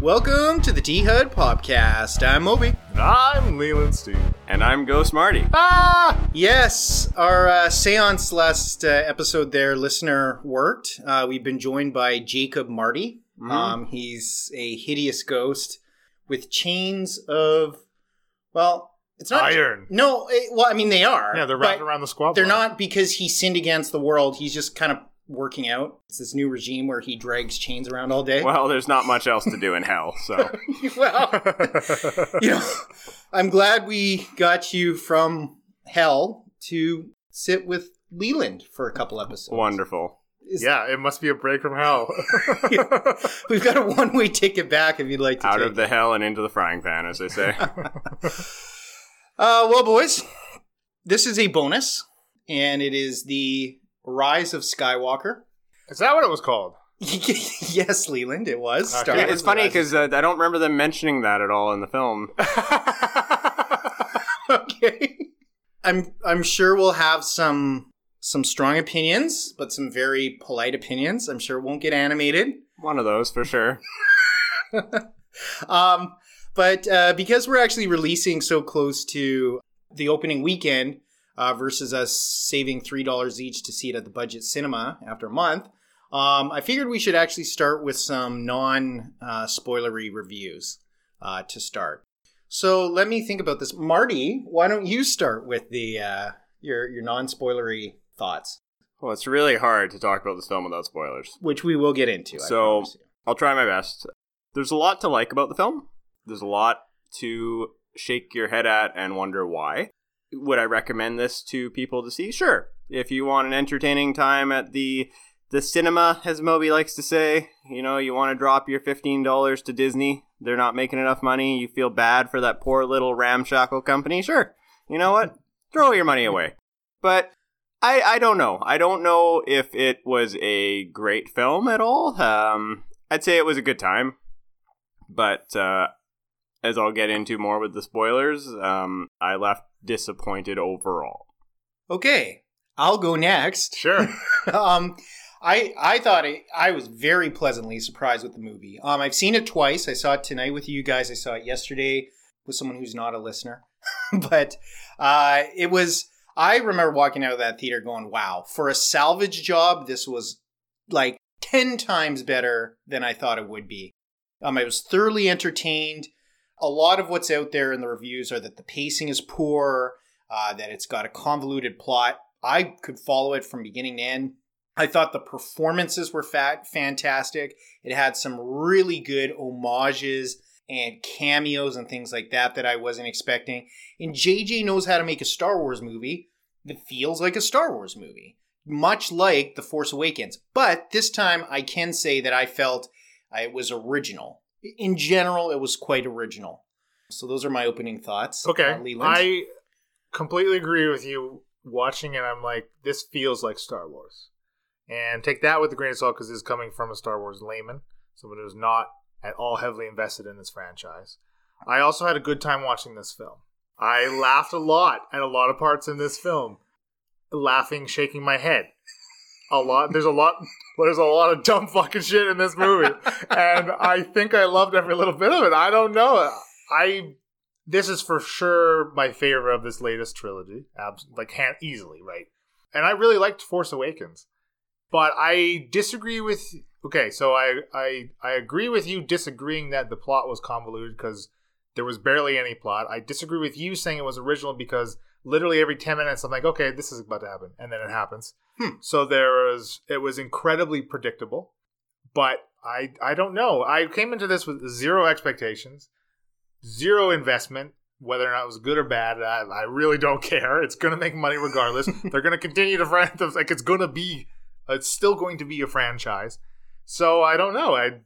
Welcome to the T HUD Podcast. I'm Moby. I'm Leland Steve. And I'm Ghost Marty. Ah! Yes, our uh, seance last uh, episode there, listener worked. Uh, we've been joined by Jacob Marty. Mhm. Um, he's a hideous ghost with chains of, well, it's not Iron. No, it, well, I mean they are. Yeah, they're wrapped around the squad. They're bar. not because he sinned against the world. He's just kind of working out. It's this new regime where he drags chains around all day. Well, there's not much else to do in hell, so. well, you know, I'm glad we got you from hell to sit with Leland for a couple episodes. Wonderful. Is- yeah, it must be a break from hell. We've got a one way ticket back if you'd like to Out of the hell and into the frying pan, as they say. Uh, well, boys, this is a bonus, and it is the Rise of Skywalker. Is that what it was called? yes, Leland, it was. Okay. Star Yeah, it's funny because uh, I don't remember them mentioning that at all in the film. okay. I'm I'm sure we'll have some some strong opinions, but some very polite opinions. I'm sure it won't get animated. One of those, for sure. um, but uh, because we're actually releasing so close to the opening weekend uh, versus us saving three dollars each to see it at the budget cinema after a month, um, I figured we should actually start with some non uh, spoilery reviews uh, to start. So let me think about this, Marty. Why don't you start with the uh, your your non spoilery thoughts, Well, it's really hard to talk about this film without spoilers. which we will get into. So-. I'll try my best. There's a lot to like about the film. There's a lot to shake your head at and wonder why. Would I recommend this to people to see? Sure. If you want an entertaining time at the the cinema, as Moby likes to say, you know, you want to drop your fifteen dollars to Disney. They're not making enough money. You feel bad for that poor little ramshackle company. Sure. You know what? Throw your money away. But I, I don't know. I don't know if it was a great film at all. Um, I'd say it was a good time, but uh, as I'll get into more with the spoilers, um, I left disappointed overall. Okay, I'll go next. Sure. um, I I thought it, I was very pleasantly surprised with the movie. Um, I've seen it twice. I saw it tonight with you guys. I saw it yesterday with someone who's not a listener, but uh, it was. I remember walking out of that theater going, "Wow!" For a salvage job, this was like ten times better than I thought it would be. Um, I was thoroughly entertained. A lot of what's out there in the reviews are that the pacing is poor, uh, that it's got a convoluted plot. I could follow it from beginning to end. I thought the performances were fat, fantastic. It had some really good homages and cameos and things like that that I wasn't expecting. And JJ knows how to make a Star Wars movie that feels like a Star Wars movie, much like The Force Awakens. But this time I can say that I felt uh, it was original. In general, it was quite original. So those are my opening thoughts. Okay. Uh? I completely agree with you watching it. I'm like, this feels like Star Wars. And take that with a grain of salt because this is coming from a Star Wars layman, someone who's not at all heavily invested in this franchise. I also had a good time watching this film. I laughed a lot at a lot of parts in this film. Laughing, shaking my head. A lot. There's a lot. There's a lot of dumb fucking shit in this movie, and I think I loved every little bit of it. I don't know. I this is for sure my favorite of this latest trilogy. Abs- like hand- easily, right? And I really liked Force Awakens. But I disagree with Okay, so I I I agree with you disagreeing that the plot was convoluted because there was barely any plot. I disagree with you saying it was original because literally every 10 minutes I'm like, "Okay, this is about to happen." And then it happens. Hmm. So there was it was incredibly predictable. But I I don't know. I came into this with zero expectations zero investment. Whether or not it was good or bad, I, I really don't care. It's going to make money regardless. They're going to continue to fran- like it's going to be, it's still going to be a franchise. So I don't know. I,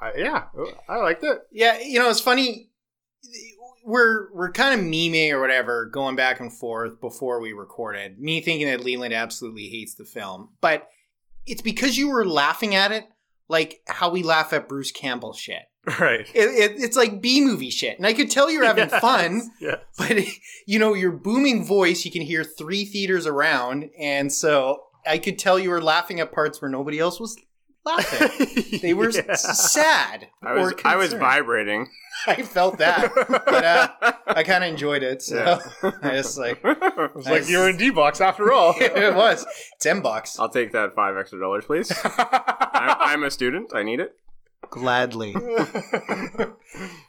I yeah, I liked it. Yeah, you know, it's funny. We're we're kind of memeing or whatever, going back and forth before we recorded. Me thinking that Leland absolutely hates the film, but it's because you were laughing at it like how we laugh at Bruce Campbell shit. Right. It, it, it's like B movie shit, and I could tell you're having Yes, fun, Yeah. but you know your booming voice you can hear three theaters around, and so I could tell you were laughing at parts where nobody else was laughing. They were Yeah. sad. I was I was vibrating. I felt that, but uh, I kind of enjoyed it. So I just like It's like you're in D box after all. it was. It's M bucks. I'll take that five extra dollars, please. I, I'm a student. I need it. Gladly.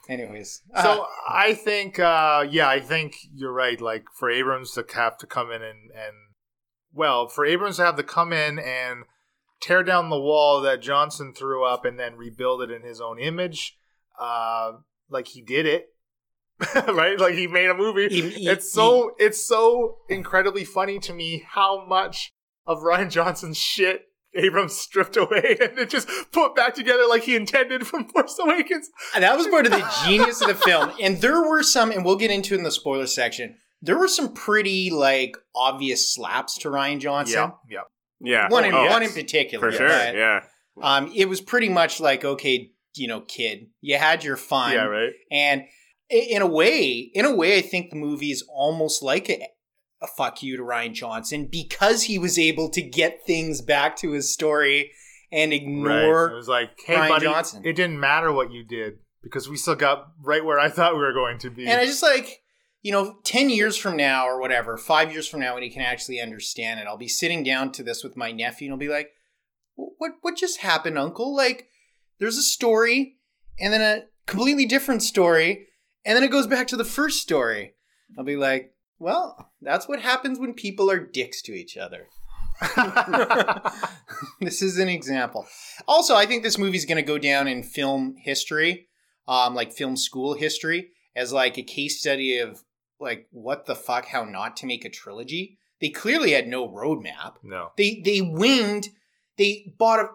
Anyways, So uh, I think, uh, yeah, I think you're right. Like for Abrams to have to come in and, and well, for Abrams to have to come in and tear down the wall that Johnson threw up and then rebuild it in his own image, uh, like he did it, right? Like he made a movie. he- he- it's so it's so incredibly funny to me how much of Rian Johnson's shit Abrams stripped away and it just put back together like he intended from Force Awakens. he- that was part of the genius of the film. And there were some, and we'll get into it in the spoiler section. There were some pretty like obvious slaps to Rian Johnson. yeah. Yeah. One in Oh, one in particular, For sure. but, Yeah. Um, it was pretty much like, okay, you know, kid, you had your fun, Yeah, right. and in a way, in a way, I think the movie is almost like a, a fuck you to Rian Johnson because he was able to get things back to his story and Right. It was like, hey, Rian buddy, Johnson. it didn't matter what you did because we still got right where I thought we were going to be. And I just like, you know, ten years from now or whatever, five years from now, when he can actually understand it, I'll be sitting down to this with my nephew, and I'll be like, "What? What just happened, Uncle? Like, there's a story, and then a completely different story, and then it goes back to the first story." I'll be like, "Well, that's what happens when people are dicks to each other." this is an example. Also, I think this movie's going to go down in film history, um, like film school history, as like a case study of like what the fuck, how not to make a trilogy. They clearly had no roadmap. no. They they winged. They bought a.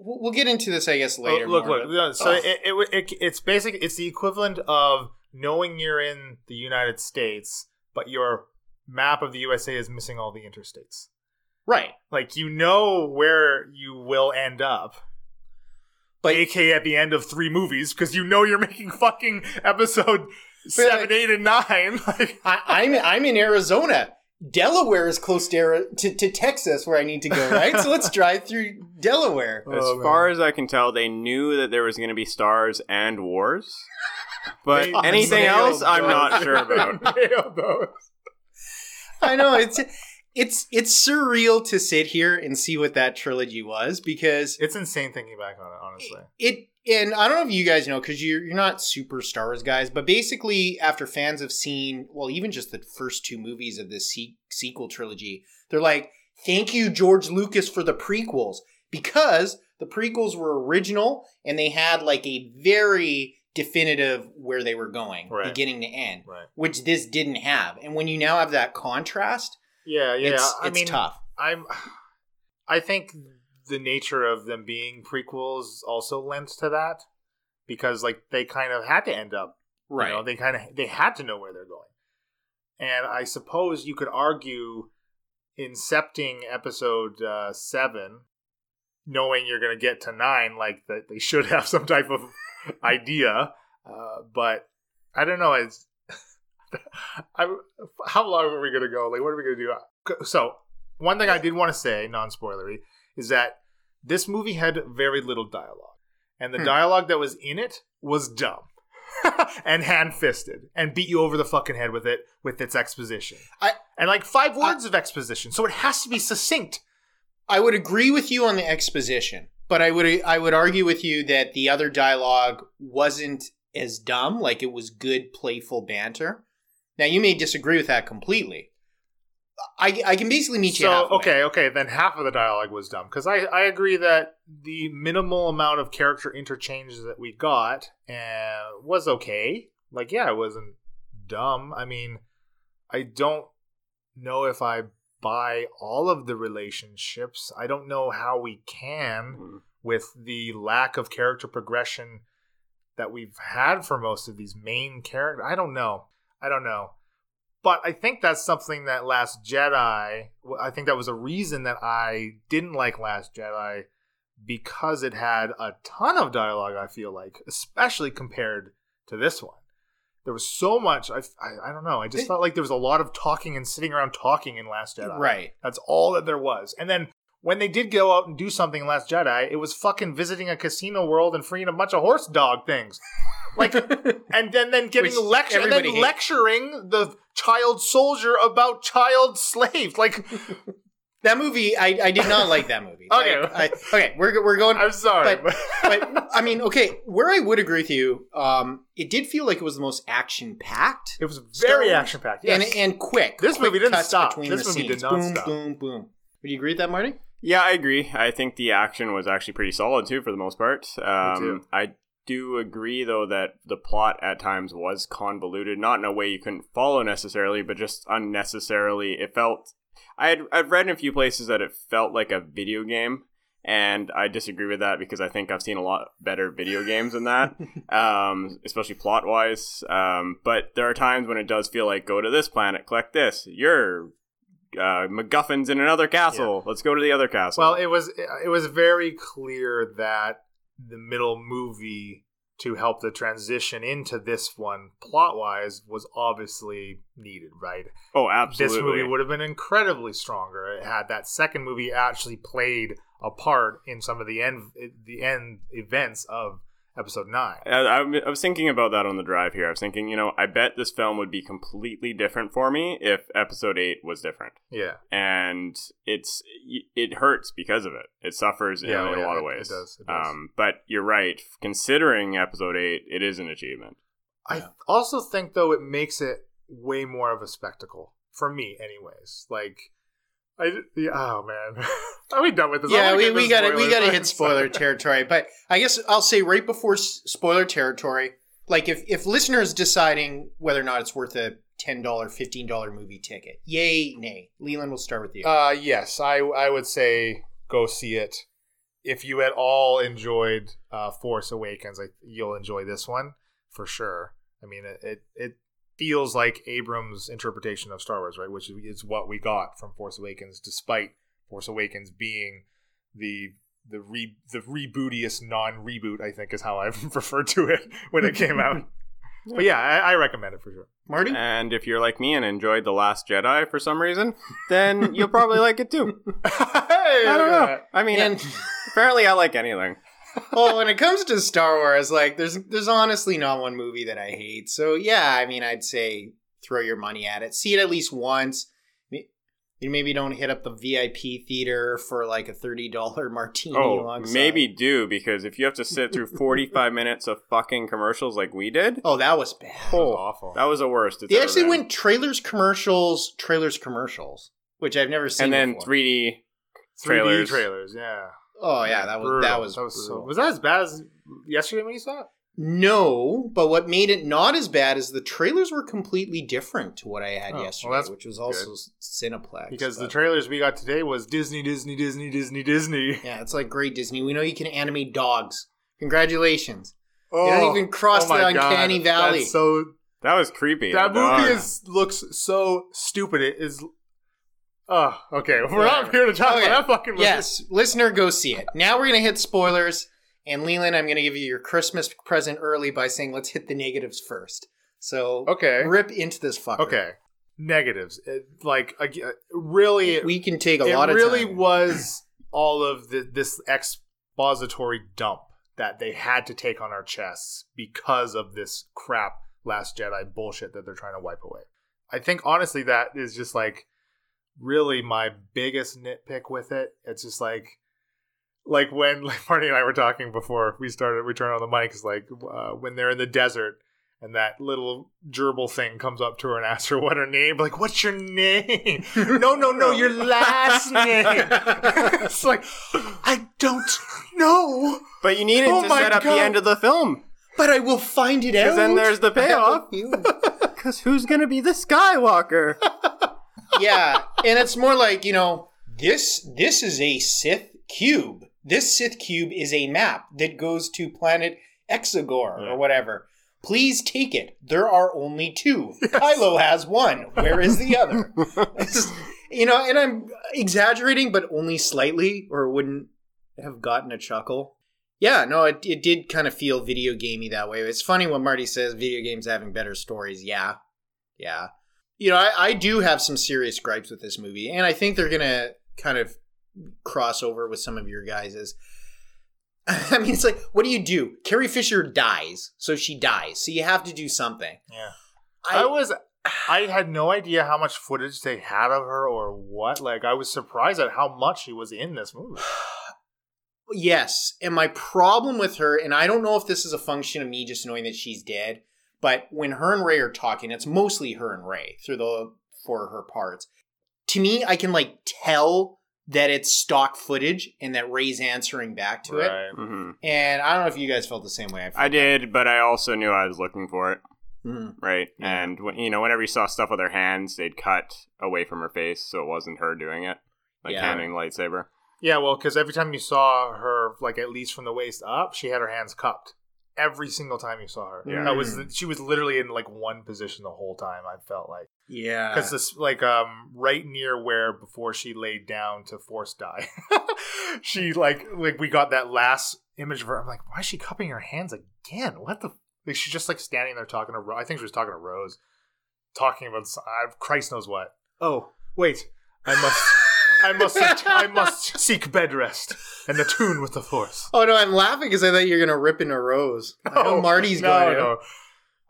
We'll get into this, I guess, oh, later. Oh, look, more, look. but- So it, it, it, it's basically it's the equivalent of knowing you're in the United States, but your map of the USA is missing all the interstates. right, Like you know where you will end up, but AK at the end of three movies because you know you're making fucking episode seven, like- eight, and nine. Like, I, I'm I'm in Arizona. Delaware is close to, to to Texas, where I need to go. Right, so let's drive through Delaware. As Oh, far as I can tell, they knew that there was going to be stars and wars. But They anything nailed else, I'm not sure about. I know it's it's it's surreal to sit here and see what that trilogy was because It's insane thinking back on it, honestly. it and I don't know if you guys know because you're you're not super Star Wars guys, but basically after fans have seen well even just the first two movies of this se- sequel trilogy, they're like, "Thank you, George Lucas, for the prequels," because the prequels were original and they had like a very definitive where they were going, Right. beginning to end, Right. which this didn't have. And when you now have that contrast, Yeah, yeah. it's I mean, tough. I'm. I think the nature of them being prequels also lends to that because, like, they kind of had to end up. You know, they kind of they had to know where they're going, and I suppose you could argue, incepting episode uh, seven, knowing you're going to get to nine, like that they should have some type of idea. Uh, but I don't know. It's I, how long are we going to go? Like, what are we going to do? So, one thing I did want to say, non spoilery, is that this movie had very little dialogue. And the Hmm. dialogue that was in it was dumb and hand fisted and beat you over the fucking head with it with its exposition. I- and like five words of exposition. So it has to be succinct. I would agree with you on the exposition, but I would I would argue with you that the other dialogue wasn't as dumb, like it was good playful banter. Now you may disagree with that completely. I, I can basically meet you so halfway. okay, okay, then half of the dialogue was dumb because I I agree that the minimal amount of character interchanges that we got uh, was okay. Like yeah, it wasn't dumb. I mean, I don't know if I buy all of the relationships. I don't know how we can Mm. with the lack of character progression that we've had for most of these main characters. I don't know. I don't know. But I think that's something that Last Jedi, I think that was a reason that I didn't like Last Jedi because it had a ton of dialogue, I feel like, especially compared to this one. There was so much, I, I, I don't know, I just It- felt like there was a lot of talking and sitting around talking in Last Jedi. Right. That's all that there was. And then when they did go out and do something in Last Jedi, it was fucking visiting a casino world and freeing a bunch of horse dog things. Like, and then then getting lecture and then hates. lecturing the child soldier about child slaves. Like, that movie, I, I did not like that movie. Okay. Like, I, okay, we're we're going. I'm sorry, But- but I mean, okay, where I would agree with you, um, it did feel like it was the most action packed it was very action packed. Yes. and and quick. This Quick movie didn't stop. Between This the movie did scenes. not boom, stop. boom, boom. Would you agree with that, Marty? Yeah, I agree. I think the action was actually pretty solid too, for the most part. Um. I do agree, though, that the plot at times was convoluted, not in a way you couldn't follow necessarily, but just unnecessarily. It felt. I had I've read in a few places that it felt like a video game, and I disagree with that because I think I've seen a lot better video games than that, um, especially plot wise. Um, but there are times when it does feel like go to this planet, collect this. You're uh, MacGuffin's in another castle. Let's go to the other castle. Well, it was it was very clear that the middle movie to help the transition into this one plot wise was obviously needed, right? oh, absolutely. This movie would have been incredibly stronger. It had that second movie actually played a part in some of the end the end events of episode nine. I, I I was thinking about that on the drive here. I was thinking, you know, I bet this film would be completely different for me if episode 8 was different. Yeah, And it's it hurts because of it. It suffers in, Yeah, in yeah, a lot of it- it ways. does, it does. Um, but you're right. Considering episode 8, it is an achievement. I also think though it makes it way more of a spectacle for me, anyways. Like, I yeah, oh man, are we done with this? Yeah, we, we got to we got to hit spoiler territory. But I guess I'll say right before s- spoiler territory, like if if listeners deciding whether or not it's worth a ten dollar, fifteen dollar movie ticket, yay, nay. Leland, we'll start with you. Uh, yes, I I would say go see it. If you at all enjoyed uh, Force Awakens, I, you'll enjoy this one for sure. I mean, it, it it feels like Abrams' interpretation of Star Wars, right? Which is what we got from Force Awakens, despite Force Awakens being the the re the rebootiest non reboot. I think is how I've referred to it when it came out. But yeah, I, I recommend it for sure. Marty, And if you're like me and enjoyed The Last Jedi for some reason, then you'll probably like it too. hey, I don't know. I mean, and apparently I like anything. well, when it comes to Star Wars, like there's there's honestly not one movie that I hate. So yeah, I mean, I'd say throw your money at it. See it at least once. You maybe don't hit up the VIP theater for like a thirty dollar martini. Oh, alongside. maybe do because if you have to sit through 45 minutes of fucking commercials like we did, Oh, that was bad. oh, awful. that was the worst. They actually been. went trailers, commercials, trailers, commercials, which I've never seen. and then 3D 3D trailers. trailers, yeah. Oh yeah, that was Brutal. that was that was so. Was that as bad as yesterday when you saw it? No, but what made it not as bad is the trailers were completely different to what I had Oh, well, yesterday, that's which was also Cineplex. Because the trailers we got today was Disney, Disney, Disney, Disney, Disney. yeah, it's like great Disney. We know you can animate dogs. Congratulations! Oh, you don't oh, even cross oh the my God, uncanny valley. That's so That was creepy. that movie is looks so stupid. It is. Oh, okay. We're Whatever. not here to talk Okay. about that fucking movie. yes, listener, go see it. Now we're gonna hit spoilers, and Leland, I'm gonna give you your Christmas present early by saying let's hit the negatives first. So Okay. rip into this fucker. Okay. Negatives. It, like uh, really, we can take a it lot of really time. was all of the, this expository dump that they had to take on our chests because of this crap Last Jedi bullshit that they're trying to wipe away. I think honestly that is just like really my biggest nitpick with it. It's just like like when like Marty and I were talking before we started we turned on the mics like uh, when they're in the desert and that little gerbil thing comes up to her and asks her what her name like what's your name no no no your last name it's like i don't know But you needed Oh to set up God. the end of the film. but I will find it out. Because then there's the payoff. Because who's going to be the Skywalker? Yeah, and it's more like you know this. This is a Sith cube. This Sith cube is a map that goes to planet Exegol Yeah. or whatever. Please take it. There are only two. Kylo has one. Where is the other? You know, and I'm exaggerating, but only slightly, or wouldn't have gotten a chuckle. Yeah, no, it, it did kind of feel video gamey that way. It's funny when Marty says video games having better stories. Yeah, yeah. You know, I, I do have some serious gripes with this movie, and I think they're gonna kind of cross over with some of your guys's. I mean, it's like, what do you do? Carrie Fisher dies, so she dies. So you have to do something. Yeah. I, was I had no idea how much footage they had of her or what. Like I was surprised at how much she was in this movie. Yes, and my problem with her, and I don't know if this is a function of me just knowing that she's dead, but when her and Rey are talking, it's mostly her and Rey through the for her parts. To me, I can like tell that it's stock footage and that Rey's answering back to it. Right. hmm And I don't know if you guys felt the same way. I, felt. I did, but I also knew I was looking for it. Mhm. right? Yeah. And when, you know, whenever you saw stuff with her hands, they'd cut away from her face, so it wasn't her doing it, like Yeah. handing the lightsaber. Yeah, well, because every time you saw her, like at least from the waist up, she had her hands cupped. Every single time you saw her, Yeah. that was she was literally in like one position the whole time. I felt like Yeah. because this like um right near where before she laid down to force die, she like like we got that last image of her. I'm like, why is she cupping her hands again? What the? Like she's just like standing there talking to. Ro- I think she was talking to Rose, talking about uh, Christ knows what. Oh wait, I must. I must I must seek bed rest and attune with the force. Oh no, I'm laughing because I thought you were gonna rip into Rose. I know Oh, Marty's no, going to. no.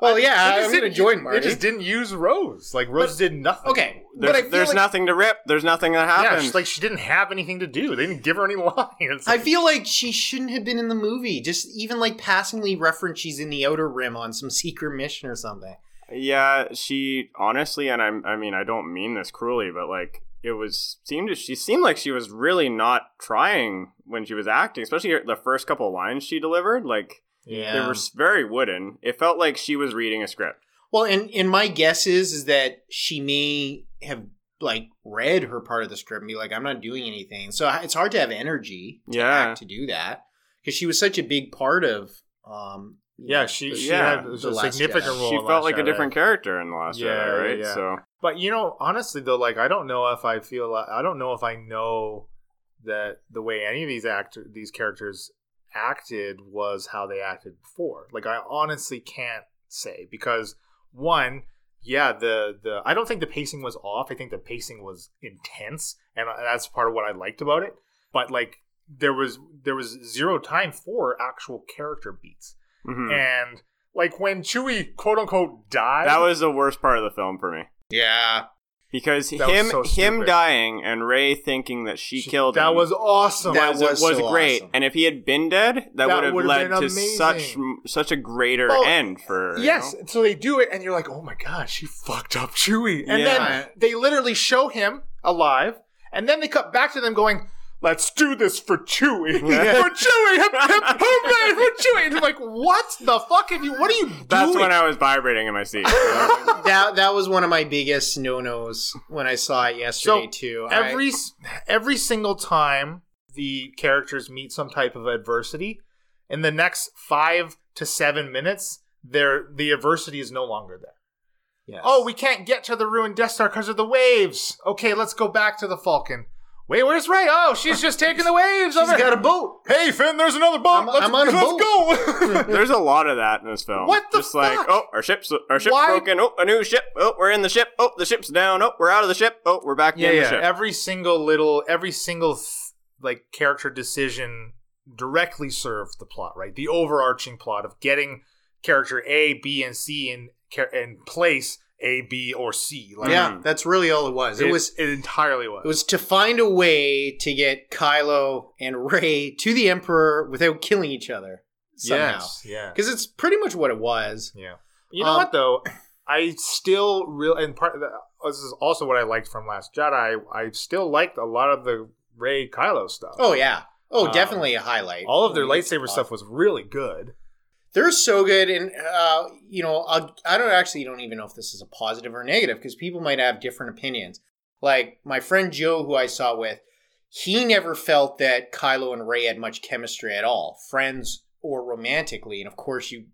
Well, They yeah, just I'm gonna didn't- join Marty. They just didn't use Rose. Like Rose did nothing. Okay, but There's, I feel there's like, nothing to rip. There's nothing that Yeah, happens. she's like she didn't have anything to do. They didn't give her any lines. I feel like she shouldn't have been in the movie. Just even like passingly reference she's in the Outer Rim on some secret mission or something. yeah, she honestly, and I'm, I mean, I don't mean this cruelly, but like it was seemed she seemed like she was really not trying when she was acting, especially her- the first couple of lines she delivered. Like Yeah. they were very wooden. It felt like she was reading a script. Well, and and my guess is is that she may have like read her part of the script and be like, I'm not doing anything. So it's hard to have energy to Yeah. act to do that because she was such a big part of. um yeah, know, she the- she Yeah, had a significant Jedi. role. She in felt Last like a different character in the last Yeah, Jedi, right? yeah. So But you know, honestly though, like I don't know if I feel like, I don't know if I know that the way any of these actor these characters acted was how they acted before. Like I honestly can't say because one, yeah, the the I don't think the pacing was off. I think the pacing was intense, and that's part of what I liked about it. But like there was there was zero time for actual character beats, mhm. and like when Chewie quote unquote died, that was the worst part of the film for me. Yeah. Because That him so him dying and Rey thinking that she, killed that him That was awesome. That was, was was so great. awesome. And if he had been dead, that, That would have led to amazing. such such a greater Well, end for you Yes, know? so they do it, and you're like, oh my god, she fucked up Chewie. And Yeah. then they literally show him alive, and then they cut back to them going, let's do this for Chewie. Yeah. for Chewie! Hip, hip, hooray for Chewie! And you're like, what the fuck have you, what are you doing? That's when I was vibrating in my seat. that that was one of my biggest no nos when I saw it yesterday So, too. Every s every single time the characters meet some type of adversity, in the next five to seven minutes, there the adversity is no longer there. Yes. Oh, we can't get to the ruined Death Star because of the waves. Okay, let's go back to the Falcon. Wait, where's Rey? Oh, she's just taking the waves. she's over. got a boat. hey, Finn, there's another boat. I'm- let's I'm on a let's boat. go. There's a lot of that in this film. What the Just like, fuck? oh, our ship's our ship's Why- broken. Oh, a new ship. Oh, we're in the ship. Oh, the ship's down. Oh, we're out of the ship. Oh, we're back yeah, in yeah. the ship. Every single little, every single th- like character decision directly served the plot, right? The overarching plot of getting character A, B, and C in in place A, B, or C. Like, Yeah, that's really all it was. It, was it entirely was. it was to find a way to get Kylo and Rey to the Emperor without killing each other somehow. Yes, yeah. Because it's pretty much what it was. Yeah. You know Um, what though? I still real and part of the, this is also what I liked from Last Jedi. I still liked a lot of the Rey Kylo stuff. Oh yeah. Oh, Um, definitely a highlight. all of their When we get to lightsaber stuff was really good. They're so good, and uh, you know, I'll, I don't actually don't even know if this is a positive or negative because people might have different opinions. Like my friend Joe, who I saw with, he never felt that Kylo and Rey had much chemistry at all, friends or romantically. And of course, you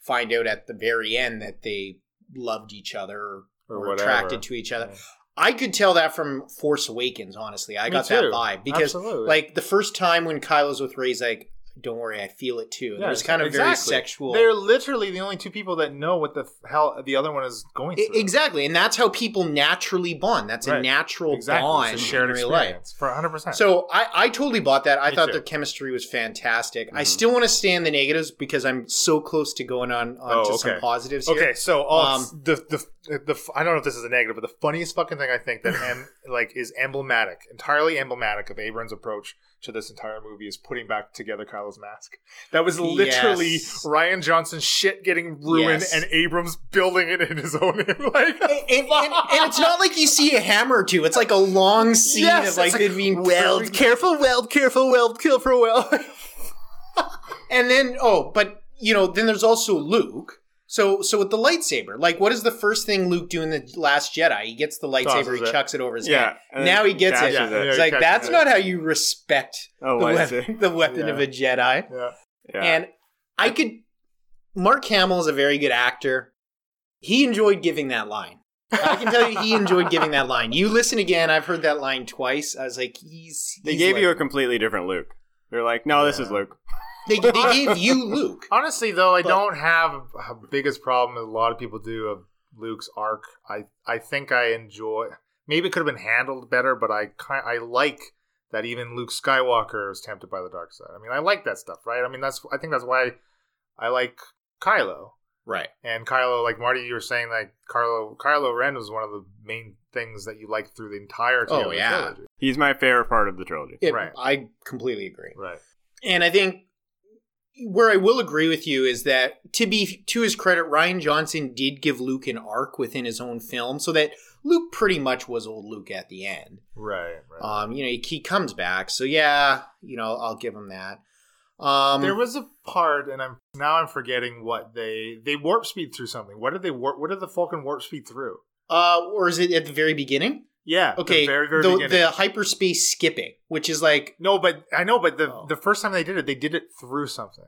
find out at the very end that they loved each other or, Or were whatever. attracted to each other. Yeah. I could tell that from Force Awakens. Honestly, I Me got too. that vibe because Absolutely. like the first time when Kylo's with Rey, he's like, don't worry, I feel it too. Yeah, There's kind of very sexual. They're literally the only two people that know what the f- hell the other one is going through. exactly, and that's how people naturally bond. That's a natural Exactly. bond It's a shared in real life. experience for 100. percent So I, I totally bought that. I Me thought too. their chemistry was fantastic. I Mhm. still want to stand the negatives because I'm so close to going on, on Oh, to okay. some positives here. Okay, so uh, Um, the, the the I don't know if this is a negative, but the funniest fucking thing I think that em, like is emblematic, entirely emblematic of Abrams' approach to this entire movie is putting back together Kylo's mask. That was literally Yes. Rian Johnson's shit getting ruined Yes. and Abrams building it in his own like. And, and, and, and it's not like you see a hammer or two. It's like a long scene Yes, of like, it like, being weld, careful, weld, careful, weld, careful, weld. And then oh, but you know, then there's also Luke. So so with the lightsaber, like what is the first thing Luke do in the Last Jedi? He gets the lightsaber, he it. chucks it over his Yeah. head. Now he gets it. Yeah, It's like that's it. not how you respect Oh, the weapon, the weapon Yeah. of a Jedi. yeah. Yeah. And I could. Mark Hamill is a very good actor. He enjoyed giving that line. I can tell you, he enjoyed giving that line. You listen again. I've heard that line twice. I was like, he's. they gave like- you a completely different Luke. They're like, no, this is Luke. They, they gave you Luke. Honestly, though, I But- don't have a biggest problem as a lot of people do of Luke's arc. I I think I enjoy. Maybe it could have been handled better, but I ki- I like that even Luke Skywalker is tempted by the dark side. I mean, I like that stuff, right? I mean, that's I think that's why I like Kylo Right. and Kylo. Like Marty, you were saying, like Kylo Kylo Ren was one of the main things that you liked through the entire Oh, of the yeah. trilogy. He's my favorite part of the trilogy. It- Right. I completely agree. Right. And I think where I will agree with you is that to be to his credit, Rian Johnson did give Luke an arc within his own film, so that Luke pretty much was old Luke at the end. Right. Right. Um, you know, he, he comes back, so yeah, you know, I'll give him that. Um, there was a part, and I'm now I'm forgetting what they they warp speed through something. What did they warp? What did the Falcon warp speed through? uh, or is it at the very beginning? Yeah. the Okay, very very the, beginning. the hyperspace skipping, which is like no, but I know, but the Oh. the first time they did it, they did it through something.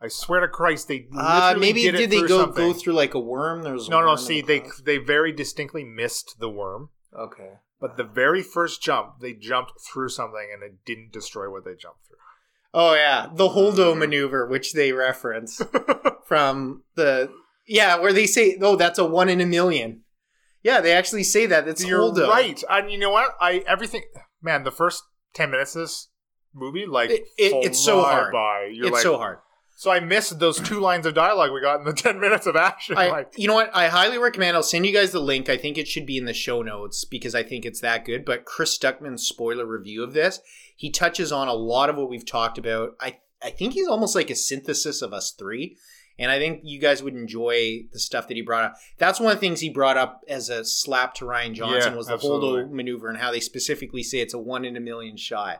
I swear to Christ, they uh, maybe did, did, they go something. go through like a worm? There's a No, no. See, they they very distinctly missed the worm, okay. but the very first jump, they jumped through something, and it didn't destroy what they jumped through. Oh yeah, the Holdo maneuver, which they reference from the yeah, where they say, "Oh, that's a one in a million. Yeah, they actually say that. It's You're Holdo. right. And you know what? I everything. Man, the first ten minutes of this movie, like It- it- it's so hard. By. You're it's like, so hard. So I missed those two lines of dialogue we got in the ten minutes of action. I, like, you know what? I highly recommend. I'll send you guys the link. I think it should be in the show notes because I think it's that good. But Chris Stuckman's spoiler review of this, he touches on a lot of what we've talked about. I I think he's almost like a synthesis of us three. And I think you guys would enjoy the stuff that he brought up. That's one of the things he brought up as a slap to Rian Johnson Yeah, was the absolutely. Holdo maneuver and how they specifically say it's a one in a million shot.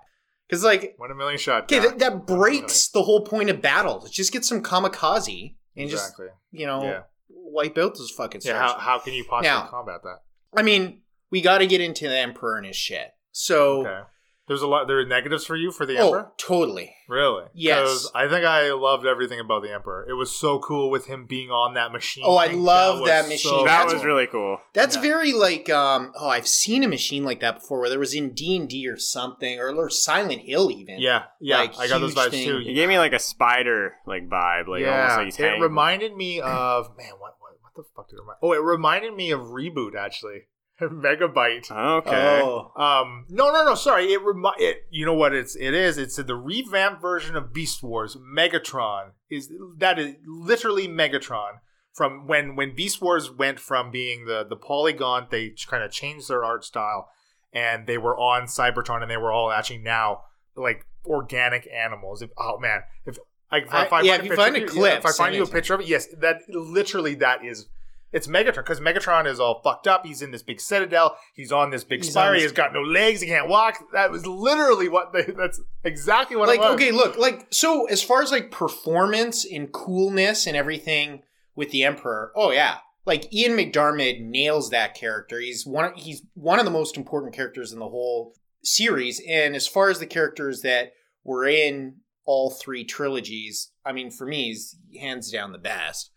Because like, one in a million shot. okay, that, that breaks the whole point of battle. Just get some kamikaze and just you know Yeah. wipe out those fucking Yeah. How, how can you possibly Now- combat that? I mean, we got to get into the emperor and his shit. So, Okay. There's a lot. There are negatives for you for the oh, emperor. totally. Really? Yes. 'Cause I think I loved everything about the emperor. It was so cool with him being on that machine. Oh, I love was that machine. so that That's- was really cool. That's Yeah. very like um oh I've seen a machine like that before where there was in D and D or something or, or Silent Hill even. Yeah, yeah. Like, I got those vibes thing. too. He gave me like a spider like vibe, like almost like he's it reminded me of man. What what what the fuck did it remind? Oh, it reminded me of reboot actually. Megabyte. okay. Oh. Um, no, no, no. Sorry. It remi- it. You know what it's it is. It's the revamped version of Beast Wars. Megatron is that is literally Megatron from when when Beast Wars went from being the the polygon. They kind of changed their art style, and they were on Cybertron, and they were all actually now like organic animals. If, oh man, if I, if I- I, yeah, find if you find a clip, if I find you a picture of it, yes, that literally that is it's Megatron because Megatron is all fucked up. He's in this big citadel. He's on this big He's spire. on this- He's got no legs. He can't walk. That was literally what they. That's exactly what. like it was. okay look like so as far as like performance and coolness and everything with the emperor oh yeah like ian mcdiarmid nails that character he's one he's one of the most important characters in the whole series and as far as the characters that were in all three trilogies i mean for me he's hands down the best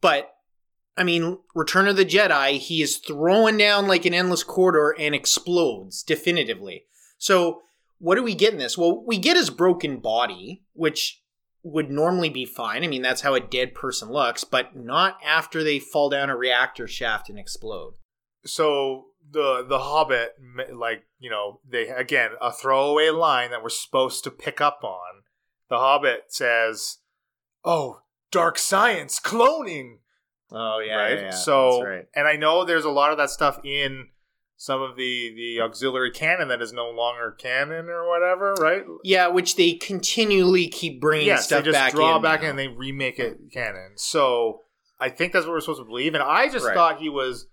but I mean, Return of the Jedi, he is throwing down like an endless corridor and explodes definitively. So what do we get in this? Well, we get his broken body, which would normally be fine. I mean, that's how a dead person looks, but not after they fall down a reactor shaft and explode. So the the Hobbit, like you know, they again a throwaway line that we're supposed to pick up on. The Hobbit says, "Oh, dark science, cloning." Oh yeah, right? so, and I know there's a lot of that stuff in some of the the auxiliary canon that is no longer canon or whatever, right? Yeah, which they continually keep bringing yes, stuff they just back draw in back now. in and they remake it canon. So I think that's what we're supposed to believe. And I just Right. thought he was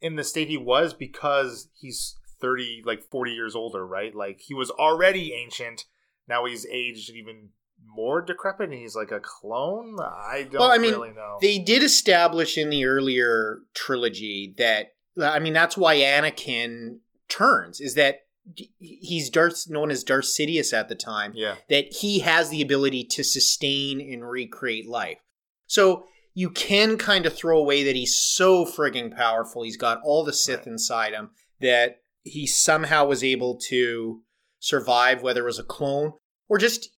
in the state he was because he's thirty, like forty years older, right? Like he was already ancient. Now he's aged even more decrepit, and he's like a clone. I don't Well, I mean, really know. They did establish in the earlier trilogy that I mean that's why Anakin turns is that he's Darth known as Darth Sidious at the time yeah, that he has the ability to sustain and recreate life. So you can kind of throw away that he's so frigging powerful. He's got all the Sith Right. inside him that he somehow was able to survive, whether it was a clone or just.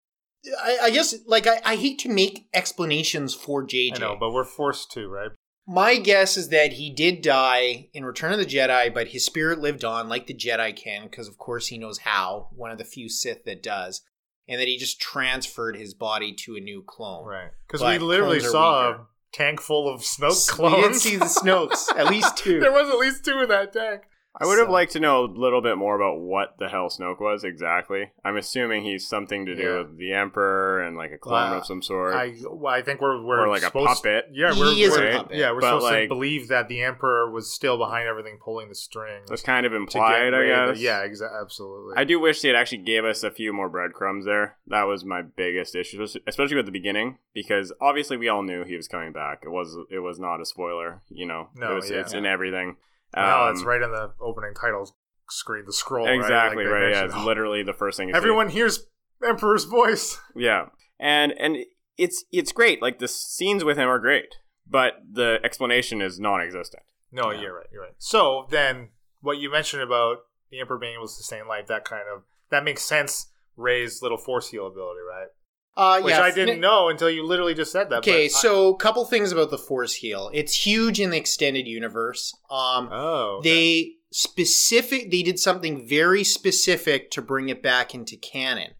I, I guess, like, I, I hate to make explanations for JJ. I know, but we're forced to, right? My guess is that he did die in Return of the Jedi, but his spirit lived on like the Jedi can, because of course he knows how, one of the few Sith that does, and that he just transferred his body to a new clone. Right, because we literally saw a tank full of Snoke clones. We did see the Snokes, at least two. there was at least two in that tank. I would have liked to know a little bit more about what the hell Snoke was exactly. I'm assuming he's something to do Yeah. with the Emperor and like a clone Wow. of some sort. I well, I think we're we're Or like a supposed, puppet. Yeah, we're, he is a puppet. Yeah, we're But, supposed to believe that the emperor was still behind everything, pulling the strings. That's kind of to get implied, I rid of- guess. Yeah, exa- absolutely. I do wish they had actually gave us a few more breadcrumbs there. That was my biggest issue, especially with the beginning, because obviously we all knew he was coming back. It was it was not a spoiler, you know. No, it was, yeah. it's in everything. Um, it's right in the opening title screen, the scroll. Exactly right. Like right. Yeah, it's literally the first thing. You see. Everyone hears Emperor's voice. Yeah, and and it's it's great. Like the scenes with him are great, but the explanation is non-existent. No, Yeah. you're right. You're right. So then, what you mentioned about the Emperor being able to sustain life, that kind of that makes sense. Rey's little force heal ability, right? Uh, Which yeah, I didn't know until you literally just said that. Okay, so a couple things about the Force heal. It's huge in the extended universe. Um, oh, okay. they specific they did something very specific to bring it back into canon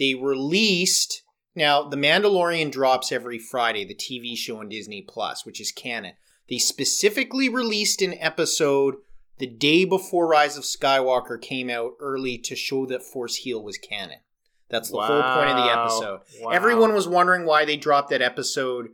they released now the mandalorian drops every friday the tv show on disney plus which is canon they specifically released an episode the day before rise of skywalker came out early to show that force heal was canon that's the whole point of the episode Wow. everyone was wondering why they dropped that episode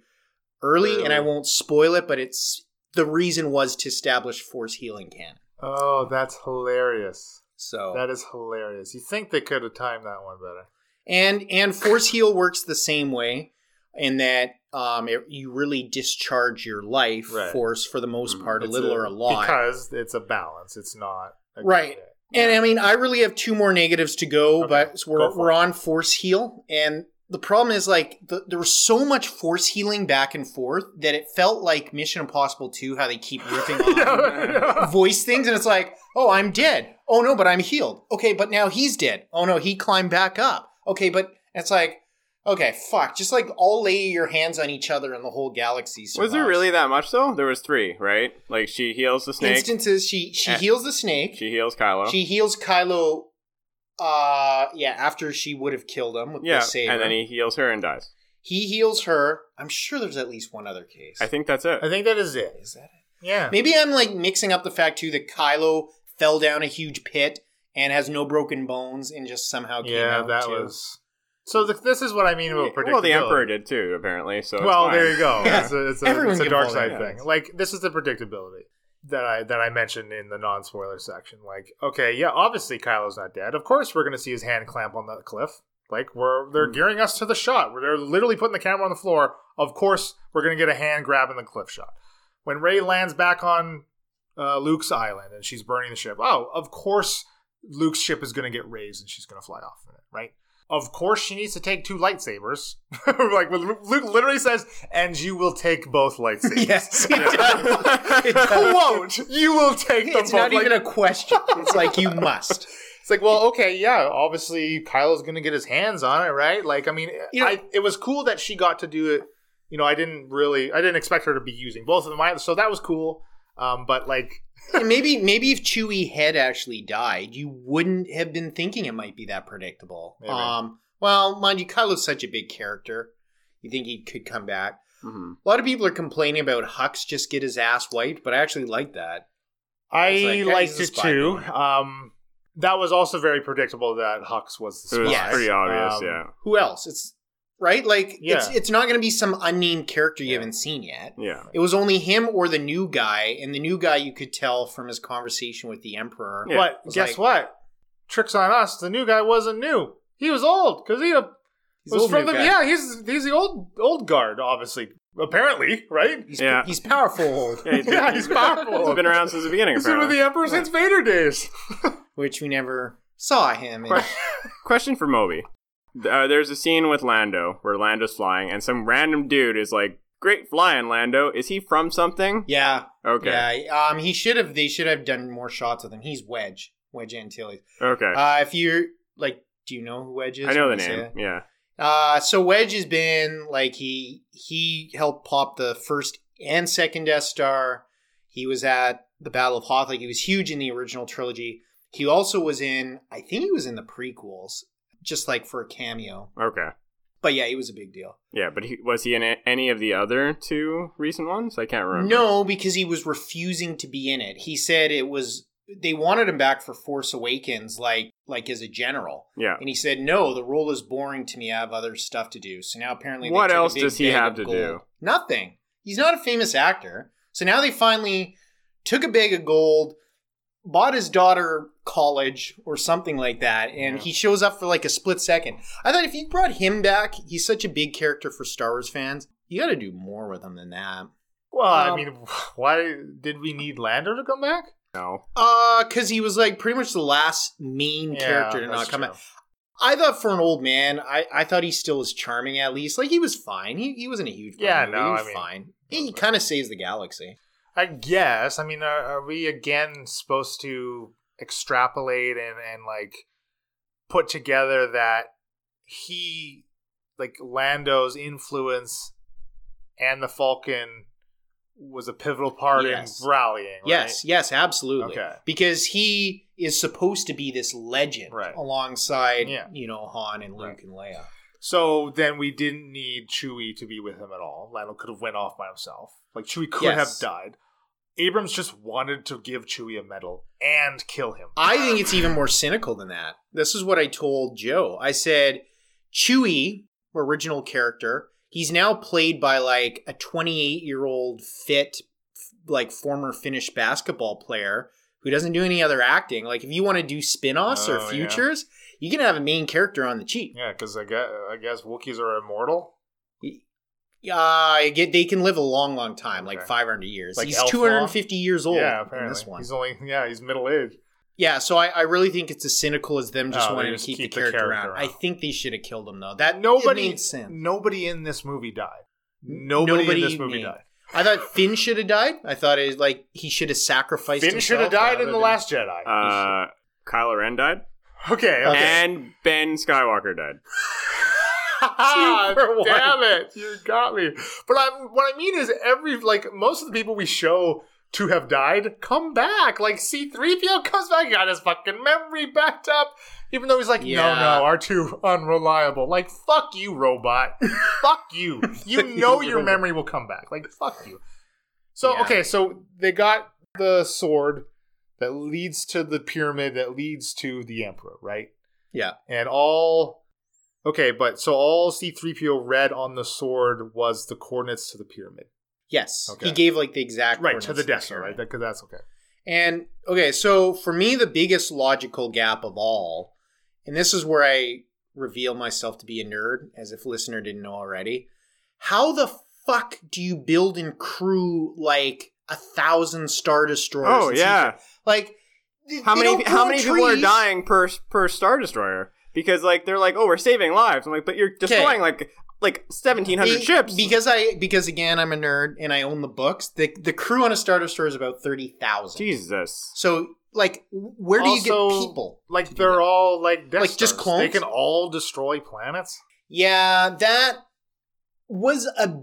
early, and i won't spoil it but it's the reason was to establish force healing canon Oh, that's hilarious. so That is hilarious. You think they could have timed that one better? and and force heal works the same way in that um it, you really discharge your life Right. force for the most Mhm. part a It's little or a lot because it's a balance. It's not a Right. And i mean i really have two more negatives to go Okay. but we're, Go we're on force heal. And the problem is like the, there was so much force healing back and forth that it felt like mission impossible 2 how they keep ripping off yeah, yeah. voice things and it's like oh i'm dead. Oh no but i'm healed. Okay but now he's dead. Oh no he climbed back up. Okay but it's like okay fuck just like all lay your hands on each other and the whole galaxy Was there really that much though? There was three, right? Like she heals the snake, instances she she Eh. heals the snake she heals Kylo, she heals kylo uh yeah after she would have killed him with yeah, the saber and then he heals her and dies. he heals her i'm sure there's at least one other case I think that's it. I think that is it. is that it Yeah. Maybe I'm like mixing up the fact too that Kylo fell down a huge pit and has no broken bones and just somehow came Yeah, out that too. was. So the, this is what I mean about predictability. well, the Emperor did too, apparently. So well, fine. there you go. Yeah. It's a, it's a, it's a dark side down. thing. Like this is the predictability that I that I mentioned in the non spoiler section. Like, okay, yeah, obviously Kylo's not dead. Of course, we're going to see his hand clamp on that cliff. Like, we're they're Hmm. gearing us to the shot where they're literally putting the camera on the floor. Of course, we're going to get a hand grabbing the cliff shot. When Rey lands back on uh, Luke's island and she's burning the ship, oh, of course Luke's ship is going to get raised and she's going to fly off in it, right? Of course, she needs to take two lightsabers. like Luke literally says, "And you will take both lightsabers." Yes, it does. It does. Quote: You will take them It's both. not Like, even a question. It's like you must. It's like, well, okay, yeah, obviously Kylo's gonna get his hands on it, right? Like, I mean, You know- I, it was cool that she got to do it. You know, I didn't really, I didn't expect her to be using both of them, so that was cool. Um, but like, And maybe maybe if Chewie had actually died, you wouldn't have been thinking it might be that predictable. Maybe. Um, well, mind you, Kylo's such a big character. You think he could come back? hmm A lot of people are complaining about Hux just get his ass wiped, but I actually like that. I like, liked it too. Um, that was also very predictable that Hux was the It was. Yes. pretty obvious, Um, yeah. Who else? It's right. Like it's Yeah. it's not going to be some unnamed character you Yeah. haven't seen yet. Yeah. It was only him or the new guy, and the new guy you could tell from his conversation with the Emperor. Yeah. But guess like- what? Tricks on us. The new guy wasn't new. He was old because he uh, He's was old from the guy. yeah. He's he's the old old guard, obviously. Apparently, right? He's, Yeah. he's powerful old, Yeah, he's been, Yeah, he's powerful. He's been around since the beginning, He's been with the Emperor since Vader days. which we never saw him. In. Question for Moby. Uh, there's a scene with Lando where Lando's flying, and some random dude is like, "Great flying, Lando. Is he from something?" Yeah, Okay. yeah. Um, he should have. They should have done more shots with him. He's Wedge, Wedge Antilles. Okay. Uh, if you're like, do you know who Wedge is? I know the name. Yeah. Uh, so Wedge has been like he he helped pop the first and second Death Star. He was at the Battle of Hoth. Like he was huge in the original trilogy. He also was in. I think he was in the prequels, just like for a cameo. Okay. But yeah, he was a big deal. Yeah, but he, was he in any of the other two recent ones? I can't remember. No, because he was refusing to be in it. He said it was they wanted him back for Force Awakens, like like as a general, Yeah. and he said no. The role is boring to me. I have other stuff to do. So now apparently, What else does he have to gold. do? Nothing. He's not a famous actor. So now they finally took a bag of gold, bought his daughter college or something like that, and Yeah. he shows up for like a split second. I thought if you brought him back, he's such a big character for Star Wars fans. You got to do more with him than that. Well, I Um, mean, why did we need Lando to come back? No. Uh, because he was like pretty much the last main Yeah, character to not come true. out. I thought for an old man, I, I thought he still was charming at least. Like he was fine. He, he wasn't a huge Yeah, part of the no, movie. he I was mean- fine. He kind of saves the galaxy. I guess. I mean, are, are we again supposed to extrapolate and and like put together that he, like Lando's influence and the Falcon was a pivotal part Yes. in rallying? Right? Yes, yes, absolutely. Okay. Because he is supposed to be this legend Right. alongside, Yeah. you know, Han and Luke Right. and Leia. So then we didn't need Chewie to be with him at all. Lando could have went off by himself. Like Chewie could Yes. have died. Abrams just wanted to give Chewie a medal and kill him. I think it's even more cynical than that. This is what I told Joe. I said, Chewie, original character, he's now played by like a 28 year old fit, like former Finnish basketball player who doesn't do any other acting. Like, if you want to do spin offs or Oh, yeah. futures, you can have a main character on the cheap. Yeah, because I guess, I guess Wookiees are immortal. Uh, get they can live a long, long time, like 500 years. Like he's Elf 250 years old yeah, in apparently. this one. He's only yeah, he's middle aged. Yeah, so I, I really think it's as cynical as them just Oh, wanting just to keep, keep the, the character, character around. around. I think they should have killed him though. That Nobody made sense. Nobody in this movie died. Nobody, Nobody in this movie named. died. I thought Finn should have died. I thought it like he should have sacrificed. Finn should have died in the than- Last Jedi. Uh, Kylo Ren died, okay, okay. and Ben Skywalker died. Damn it, you got me. But I'm what I mean is every like most of the people we show to have died come back. Like C3PO comes back, got his fucking memory backed up. Even though he's like, Yeah. no, no, R2 unreliable. Like, fuck you, robot. fuck you. You know your memory will come back. Like, fuck you. So, Yeah. okay, so they got the sword that leads to the pyramid that leads to the Emperor, right? Yeah. And all Okay, but so all C3PO read on the sword was the coordinates to the pyramid. Yes, Okay. he gave like the exact Right, to the Death Star, right? Because that's okay. And okay, so for me, the biggest logical gap of all, and this is where I reveal myself to be a nerd, as if listener didn't know already. How the fuck do you build and crew like a thousand star destroyers? Oh yeah. like How many how many people are dying per per star destroyer? Because like they're like, oh, we're saving lives. I'm like, but you're destroying like like seventeen hundred Be- ships. Because I because again I'm a nerd and I own the books. The the crew on a star destroyer is about thirty thousand. Jesus. So like where do you Also, get people? Like they're all like Death Like, just Stars. clones? They can all destroy planets. Yeah, that was a.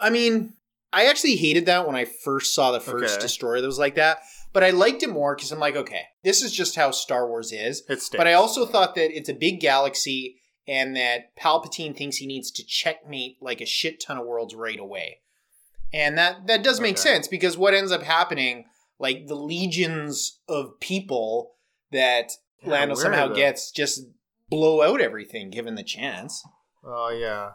I mean, I actually hated that when I first saw the first Okay. destroyer that was like that, but I liked it more because I'm like, okay, this is just how Star Wars is. It stinks. But I also thought that it's a big galaxy and that Palpatine thinks he needs to checkmate like a shit ton of worlds right away. And that that does make Okay. sense because what ends up happening, like the legions of people that Yeah, Lando somehow gets just blow out everything given the chance. Oh yeah,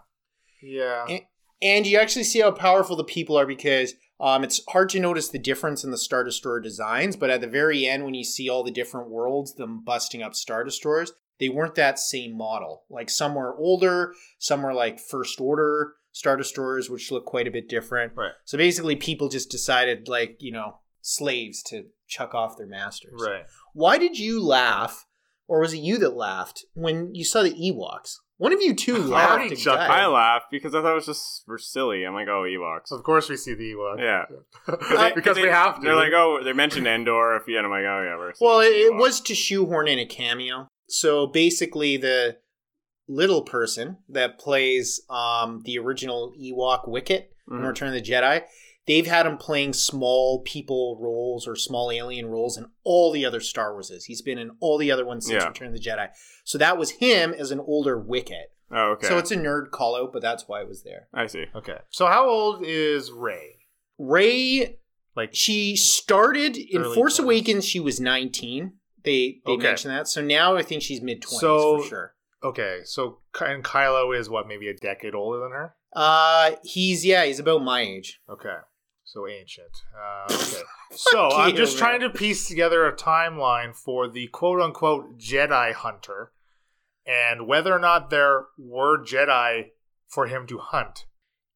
yeah. And- And you actually see how powerful the people are because um, it's hard to notice the difference in the Star Destroyer designs, but at the very end, when you see all the different worlds, them busting up Star Destroyers, they weren't that same model. Like some were older, some were like First Order Star Destroyers, which look quite a bit different. Right. So basically, people just decided, like, you know, slaves to chuck off their masters. Right. Why did you laugh, or was it you that laughed, when you saw the Ewoks? One of you two laughed. already and I laughed because I thought it was just for silly. I'm like, oh, Ewoks. So of course we see the Ewok. Yeah. because, because they, we have to. They're like, oh, they mentioned Endor. If you, and I'm like, oh yeah, we're Well, it, it was to shoehorn in a cameo. So basically, the little person that plays um, the original Ewok Wicket in Mhm. Return of the Jedi, they've had him playing small people roles or small alien roles in all the other Star Warses. He's been in all the other ones since Yeah. Return of the Jedi. So that was him as an older Wicket. Oh, okay. So it's a nerd call out, but that's why it was there. I see. Okay. So how old is Rey? Rey, Like she started in Force 20s. Awakens. She was nineteen. They they Okay. mentioned that. So now I think she's mid twenties So- for sure. okay, so and Kylo is what, maybe a decade older than her? Uh, he's yeah, he's about my age. Okay. So ancient. Uh, okay. so I'm you, just man. trying to piece together a timeline for the quote unquote Jedi Hunter and whether or not there were Jedi for him to hunt.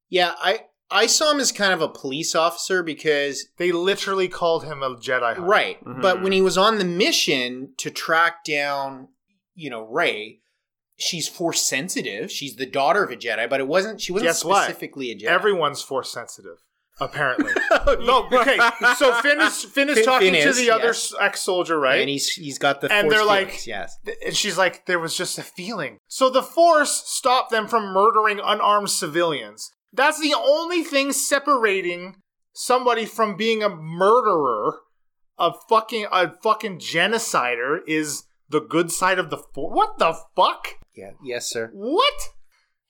Yeah, I I saw him as kind of a police officer because They literally called him a Jedi Hunter. right, Mhm. but when he was on the mission to track down, you know, Rey, she's force sensitive. She's the daughter of a Jedi, but it wasn't. She wasn't Guess what? specifically a Jedi. Everyone's force sensitive, apparently. Oh, no, okay. So Finn is Finn is Finn- talking Finn to is, the other yes. ex soldier, right? and he's he's got the And they're like- yes. and she's like, there was just a feeling. So the Force stopped them from murdering unarmed civilians. That's the only thing separating somebody from being a murderer, a fucking a fucking genocider, is the good side of the Force. What the fuck? Yeah, yes, sir. What?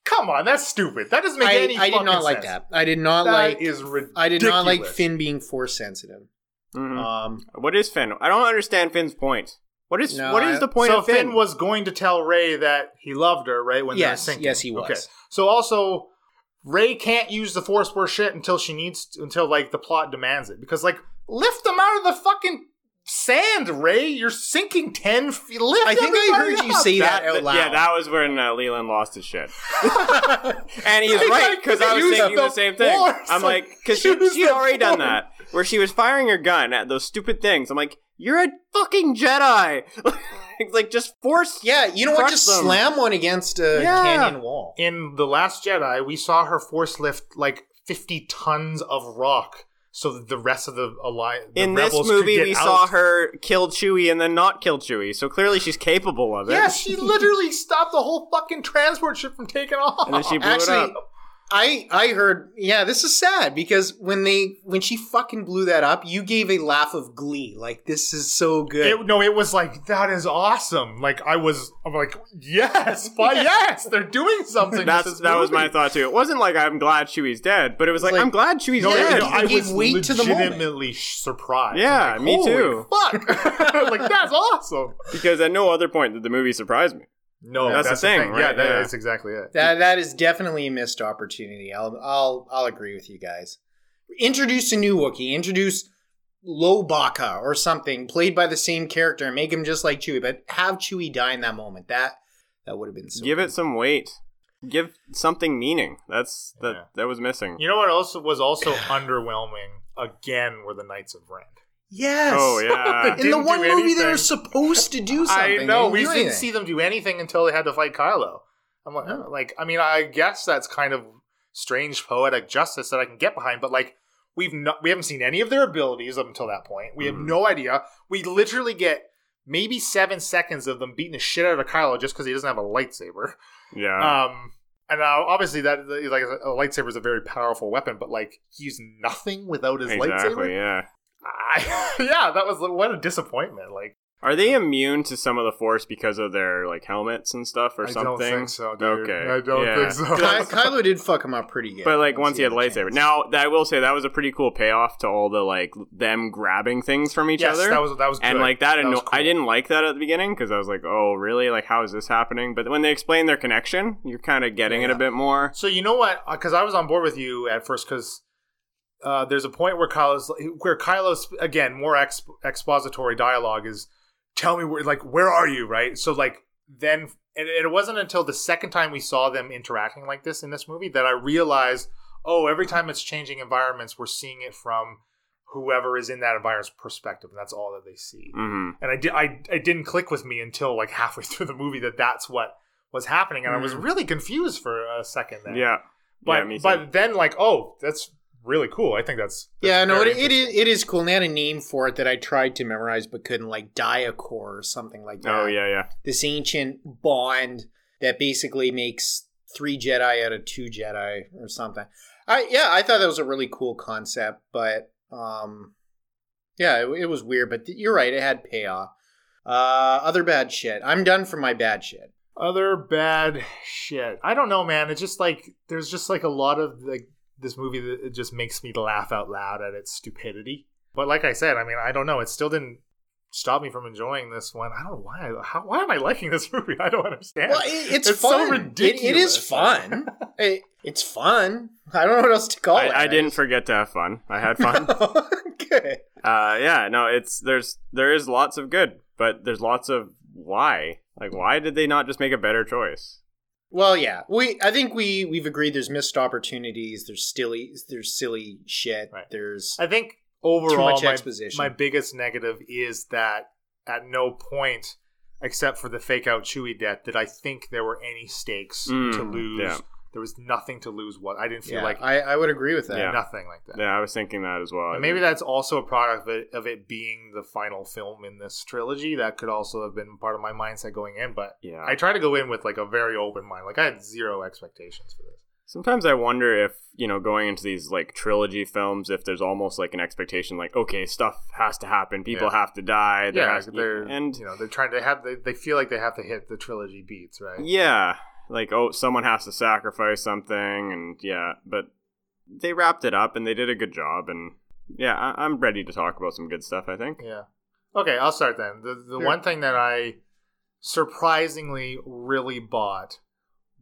Come on, that's stupid. That doesn't make I, any. I did not like sense. that. I did not That like. is ridiculous. I did not like Finn being force sensitive. Mhm. Um, what is Finn? I don't understand Finn's point. What is No, what is I- the point so of Finn? Finn was going to tell Rey that he loved her, right? When they were Yes, sinking. yes, he was. Okay. So also, Rey can't use the Force for shit until she needs to, until like the plot demands it. Because like, lift them out of the fucking sand, Rey. You're sinking ten feet. Lift. I think I everybody heard you say that, out loud. Yeah, that was when uh, Leland lost his shit. And he's He's right because I was thinking the the same thing. Force. I'm like, because she, she'd the already done that, where she was firing her gun at those stupid things. I'm like, you're a fucking Jedi. like, just force. yeah, you know what? Crush Just them. slam one against a Yeah. canyon wall. In the Last Jedi, we saw her force lift like fifty tons of rock, so that the rest of the alliance. In this movie, we out. saw her kill Chewie and then not kill Chewie, so clearly she's capable of it. Yeah, she literally stopped the whole fucking transport ship from taking off. And then she blew it Actually, up. I I heard. Yeah, this is sad because when they when she fucking blew that up, you gave a laugh of glee. Like this is so good. It, no, it was like that is awesome. Like I was, I'm like, yes, but yes, they're doing something. That's this that was my thought too. It wasn't like I'm glad Chewie's dead, but it was like, like- I'm glad Chewie's No, Yeah, dead. no, you I gave was weight to the moment. legitimately surprised. Yeah, I'm me too." Fuck, like that's awesome. because at no other point did the movie surprise me. No, That's the thing, Yeah, right? that- Yeah. that's exactly it. that that is definitely a missed opportunity. I'll I'll I'll agree with you guys. Introduce a new Wookiee. Introduce Lowbacca or something, played by the same character, and make him just like Chewie. But have Chewie die in that moment. That that would have been so. Give good. it some weight. Give something meaning. That's that Yeah. that was missing. You know what else was also underwhelming? Again, were the Knights of Ren. Yes. Oh yeah. In the one movie, they were supposed to do something. I know we didn't anything. see them do anything until they had to fight Kylo. I'm like, like, I mean, I guess that's kind of strange poetic justice that I can get behind, but like, We've no, we haven't seen any of their abilities up until that point. We have Mhm. no idea. We literally get maybe seven seconds of them beating the shit out of Kylo just because he doesn't have a lightsaber. Yeah. Um, and now obviously that like a lightsaber is a very powerful weapon, but like he's nothing without his exactly. lightsaber. Yeah. I, yeah, that was what a disappointment. Like Are they immune to some of the force because of their like helmets and stuff or I something? I don't think so. Dude. Okay. I don't Yeah. think so. Ky- Kylo did fuck him up pretty good. But like once he had a lightsaber. chance. Now I will say that was a pretty cool payoff to all the like them grabbing things from each yes, other. that was that was good. and like that, was anno- cool. I didn't like that at the beginning because I was like, "Oh, really? Like, how is this happening?" But when they explain their connection, you're kind of getting it a bit more. So you know what? Uh, because I was on board with you at first. Because uh, there's a point where Kylo's where Kylo's again more ex- expository dialogue is, "Tell me where, like, where are you?" Right. So like then, and it wasn't until the second time we saw them interacting like this in this movie that I realized, oh, every time it's changing environments, we're seeing it from whoever is in that environment's perspective, and that's all that they see. hmm And I did, I, it didn't click with me until like halfway through the movie that that's what was happening, and I was Mhm. really confused for a second there. Yeah. But yeah, but then like oh that's really cool. I think that's, that's Yeah, no, it, it is it is cool. And they had a name for it that I tried to memorize but couldn't, like Diacor or something like that. oh yeah, yeah. This ancient bond that basically makes three Jedi out of two Jedi or something. I yeah, I thought that was a really cool concept, but um, yeah, it, it was weird. But you're right, it had payoff. Uh, other bad shit. I'm done for my bad shit. other bad shit. I don't know, man. It's just like there's just like a lot of like this movie that it just makes me laugh out loud at its stupidity. But like I said, I mean, I don't know. It still didn't stop me from enjoying this one. I don't know why. How, why am I liking this movie? I don't understand. Well, it, it's, It's so ridiculous. It- it is fun. it, it's fun. I don't know what else to call it. I, I didn't forget to have fun. I had fun. Good. uh, yeah, no, it's there's there is lots of good, but there's lots of why. Like, why did they not just make a better choice? Well, yeah, we. I think we we've agreed. There's missed opportunities. There's silly. There's silly shit. Right. There's I think overall, much my, exposition. my biggest negative is that at no point, except for the fake out Chewie death, did I think there were any stakes to Mm, lose. yeah. There was nothing to lose. What I didn't feel yeah, like I, I would agree with that. Yeah. nothing like that. Yeah, I was thinking that as well. And maybe that's also a product of it, of it being the final film in this trilogy. That could also have been part of my mindset going in. But yeah. I try to go in with like a very open mind. Like I had zero expectations for this. Sometimes I wonder if, you know, going into these like trilogy films, if there's almost like an expectation like, okay, stuff has to happen, people Yeah. have to die. Yeah, has- they're and you know they're trying to have they, they feel like they have to hit the trilogy beats, right? yeah, like oh, someone has to sacrifice something, and yeah, but they wrapped it up and they did a good job, and yeah, I- I'm ready to talk about some good stuff. I think. Yeah. Okay, I'll start then. The the Sure. one thing that I surprisingly really bought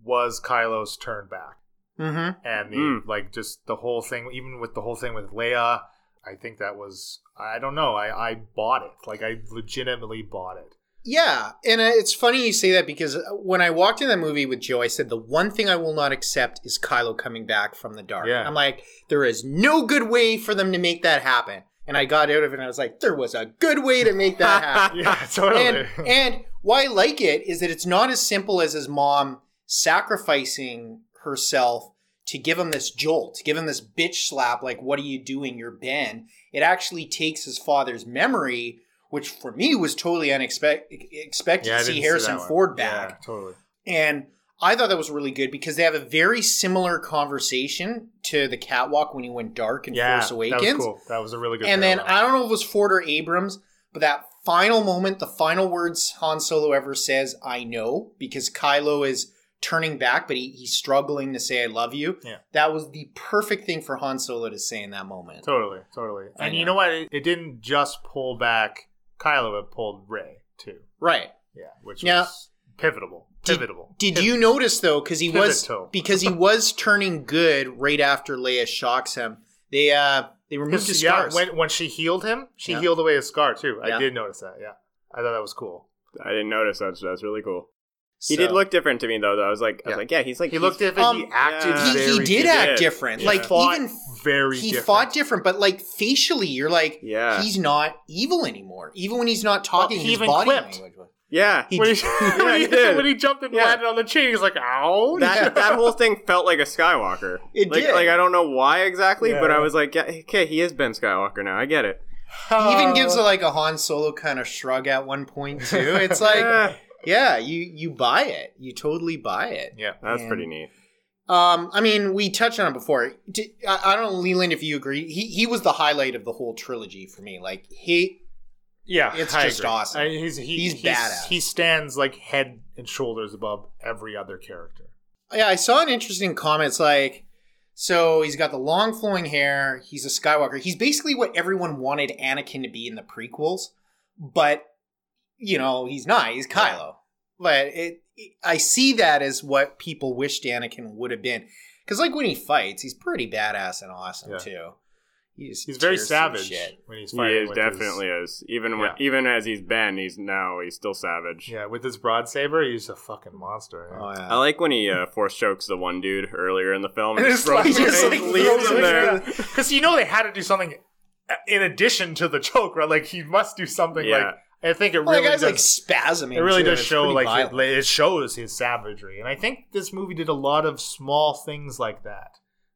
was Kylo's turn back. Mm-hmm. And the Mm. like just the whole thing even with the whole thing with Leia, I think that was I don't know, I, I bought it. Like I legitimately bought it. Yeah, and uh, it's funny you say that because uh, when I walked in that movie with Joe, I said the one thing I will not accept is Kylo coming back from the dark. Yeah. I'm like, there is no good way for them to make that happen. And I got out of it and I was like, there was a good way to make that happen. Yeah, totally. and and why I like it is that it's not as simple as his mom sacrificing herself to give him this jolt, to give him this bitch slap, like, what are you doing? You're Ben. It actually takes his father's memory, which for me was totally unexpected expected yeah, to see Harrison one. Ford back. Yeah, totally. And I thought that was really good because they have a very similar conversation to the catwalk when he went dark in Yeah, Force Awakens. that was cool. That was a really good And then. I don't know if it was Ford or Abrams, but that final moment, the final words Han Solo ever says, I know, because Kylo is turning back, but he, he's struggling to say, I love you. Yeah. That was the perfect thing for Han Solo to say in that moment. Totally, totally. And know. you know what? It, it didn't just pull back Kylo, had pulled Rey too. Right. Yeah, which Now- was pivotal. Did- Pivotal. Did you notice though, because he was because he was turning good right after Leia shocks him. They uh they removed his yeah, scars. when when she healed him, she Yeah. healed away his scar too. Yeah. I did notice that. Yeah, I thought that was cool. I didn't notice that's that's really cool. He So- did look different to me though. though. I was like, I was Yeah. like, yeah, he's like He looked different. he Um, acted. yeah. He, he did he act different. He Like fought even very. he different. fought different, but like facially, you're like, Yeah. he's not evil anymore. Even when he's not talking, he his even body quipped. language. Yeah. He- When he, when, he he, did. when he jumped and Yeah. landed on the chain, he's like, "Ow!" That that whole thing felt like a Skywalker. It like, did. Like I don't know why exactly, but I was like, yeah, okay, he is Ben Skywalker now. I get it. He even gives Uh, a, like a Han Solo kind of shrug at one point too. It's like, Yeah, you you buy it. You totally buy it. yeah. that's Man. pretty neat. Um, I mean, we touched on it before. I, I don't know, Leland, if you agree. He he was the highlight of the whole trilogy for me. Like he, Yeah, It's I just agree. awesome. I- he's he, He's badass. He stands like head and shoulders above every other character. yeah, I saw an interesting comment. It's like, so he's got the long flowing hair. He's a Skywalker. He's basically what everyone wanted Anakin to be in the prequels, but you know, he's not. He's Kylo. But it, it- I see that as what people wished Anakin would have been. Because like when he fights, he's pretty badass and awesome Yeah. too. He He's very savage shit. when he's fighting. He fighting. is with his- definitely is. Even when, Yeah. even as he's Ben, he's now he's still savage. yeah, with his broad saber, he's a fucking monster. Oh yeah. I like when he uh, force chokes the one dude earlier in the film. And and it's like- him- just, and like, leaves him him there. Because you know they had to do something in addition to the choke, right? Like he must do something. Yeah. Like I think it Well, really guy's does. like spasming. it really too, does it's show like it, it shows his savagery, and I think this movie did a lot of small things like that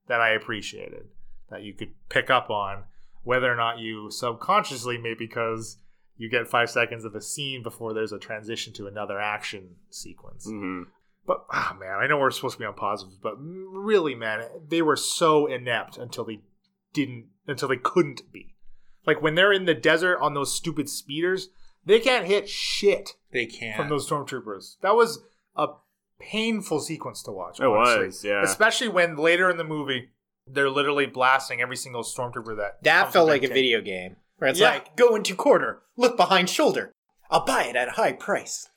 that I appreciated that you could pick up on, whether or not you subconsciously, maybe because you get five seconds of a scene before there's a transition to another action sequence. Mhm. But ah man, I know we're supposed to be on positives, but really, man, they were so inept until they didn't, until they couldn't be. Like when they're in the desert on those stupid speeders, they can't hit shit they can't from those stormtroopers. That was a painful sequence to watch. It honestly. was, yeah. Especially when later in the movie they're literally blasting every single stormtrooper that. that comes felt like a tank. video game where it's Yeah. like go into quarter, look behind shoulder. I'll buy it at a high price.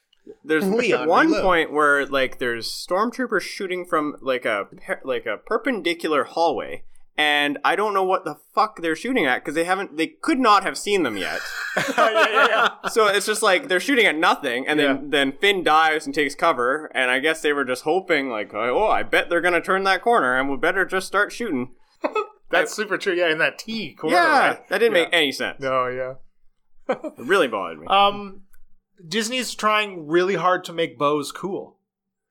There's Leon, one reload. point where like there's stormtroopers shooting from like a like a perpendicular hallway, and I don't know what the fuck they're shooting at because they haven't they could not have seen them yet. yeah, yeah, yeah. so it's just like they're shooting at nothing, and then then Finn dives and takes cover, and I guess they were just hoping like oh I bet they're gonna turn that corner, and we better just start shooting. That's super true. Yeah, in that T corner. yeah, right? that didn't make any sense. No, yeah. It really bothered me. Um, Disney's trying really hard to make bows cool.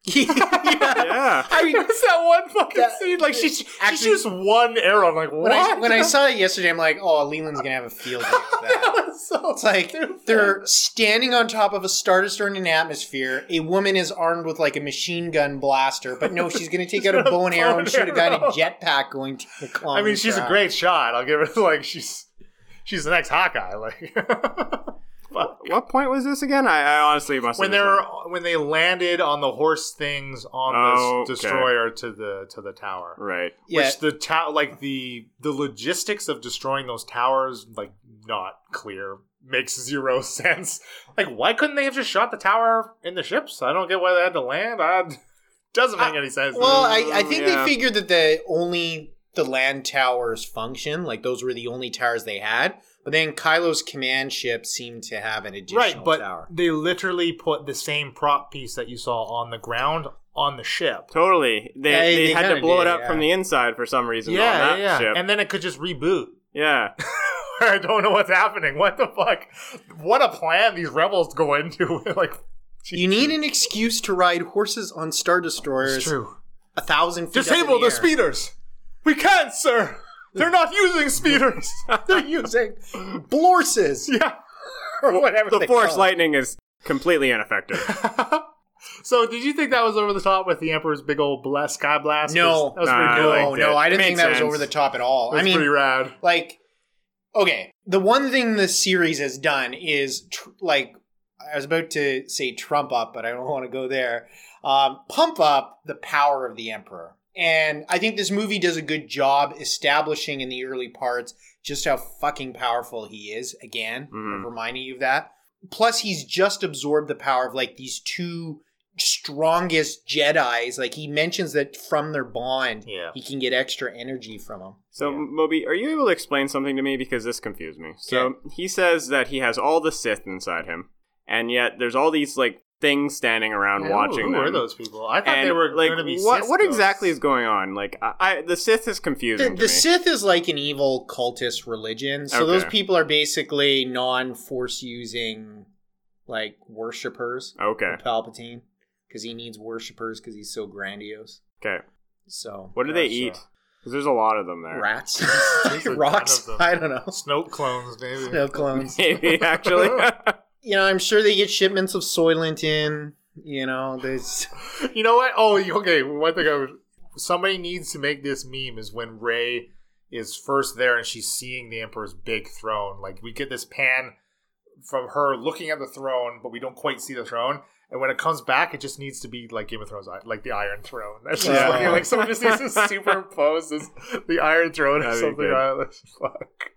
Yeah. yeah. I mean, There's that one fucking That- scene. Like she, she Actually- shoots one arrow. I'm like, what? when I when I saw it yesterday, I'm like, oh, Leland's gonna have a field day with that. That was so It's like stupid. they're standing on top of a star destroyer in an atmosphere. A woman is armed with like a machine gun blaster, but no, she's going to take out a bow and arrow and shoot a guy in a Arrow. jetpack going to the I mean, she's a great shot. I'll give her, Like she's she's the next Hawkeye. Like fuck. What point was this again? I, I honestly must. when have they're missed when they landed on the horse things on Oh, the okay. destroyer to the to the tower. that. right. Yeah, Which the tower, like the the logistics of destroying those towers, like not clear, makes zero sense. Like, why couldn't they have just shot the tower in the ships? I don't get why they had to land. I, doesn't make any sense. Well, I, I mm, think Yeah. they figured that the only the land towers function, like those were the only towers they had. But then Kylo's command ship seemed to have an additional right, but tower. they literally put the same prop piece that you saw on the ground on the ship. Totally. They, Yeah, they, they had to blow did, it up yeah. from the inside for some reason on Yeah, that yeah, ship. and then it could just reboot. yeah. I don't know what's happening. What the fuck? What a plan these rebels go into. like, You need an excuse to ride horses on star destroyers it's true. a thousand feet up Disable in the air. speeders. We can't, sir. They're not using speeders. They're using blorses yeah. or whatever. The they force call lightning is completely ineffective. so, did you think that was over the top with the Emperor's big old blast, sky blast? No. that was pretty I cool. No, no, I didn't made think that was over the top at all. That was I mean, pretty rad. like, okay, the one thing this series has done is tr- like I was about to say trump up, but I don't want to go there. Um, pump up the power of the Emperor, and I think this movie does a good job establishing in the early parts just how fucking powerful he is. Again, Mhm. reminding you of that. Plus, he's just absorbed the power of like these two strongest Jedi's. Like he mentions that from their bond, Yeah. he can get extra energy from them. So, Yeah. Moby, are you able to explain something to me? Because this confused me. So, he says that he has all the Sith inside him, and yet there's all these, like, things standing around watching Who them. were those people? I thought and, they were like, going to be what, Sith what ghosts. exactly is going on? Like, I, I the Sith is The, confusing to the me. Sith is like an evil cultist religion. So Okay. those people are basically non force using like worshippers Okay. of Palpatine because he needs worshippers because he's so grandiose. Okay. So What do they Gotcha. eat? Because there's a lot of them there. rats, There's a ton rocks. I don't know. Snoke clones, maybe. Snow clones. Maybe actually. You know, I'm sure they get shipments of Soylent in. You know, there's You know what? Oh, okay. One thing I was, somebody needs to make this meme is when Rey is first there and she's seeing the Emperor's big throne. Like we get this pan from her looking at the throne, but we don't quite see the throne. And when it comes back, it just needs to be like Game of Thrones, like the Iron Throne. That's just Yeah. looking like someone just needs to superimpose this, the Iron Throne or That'd be something on it. Fuck.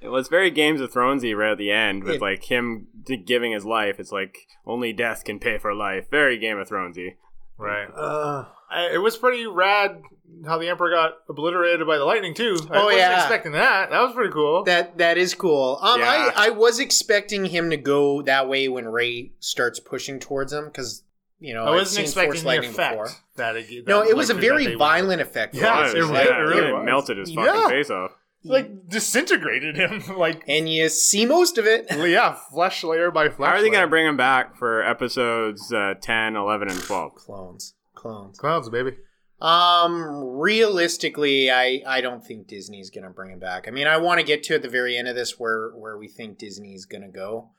It was very Games of Thronesy right at the end with It- like him d- giving his life. It's like only death can pay for life. Very Game of Thronesy. Right. uh, I, it was pretty rad how the Emperor got obliterated by the lightning too. I Oh, wasn't yeah. expecting that. That was pretty cool. that that is cool. Um, Yeah. I I was expecting him to go that way when Rey starts pushing towards him because you know I wasn't expecting the lightning effect before. that it. No, it was a very they violent effect. Yeah, it, it really- yeah, it really it melted his fucking Yeah. face off. Like disintegrated him. Like and you see most of it. yeah, flesh layer by flesh. How are they going to bring him back for episodes uh, 10, 11, and 12? Clones, clones. clones, baby? Um, realistically, I I don't think Disney's gonna bring him back. I mean, I want to get to at the very end of this where where we think Disney's gonna go.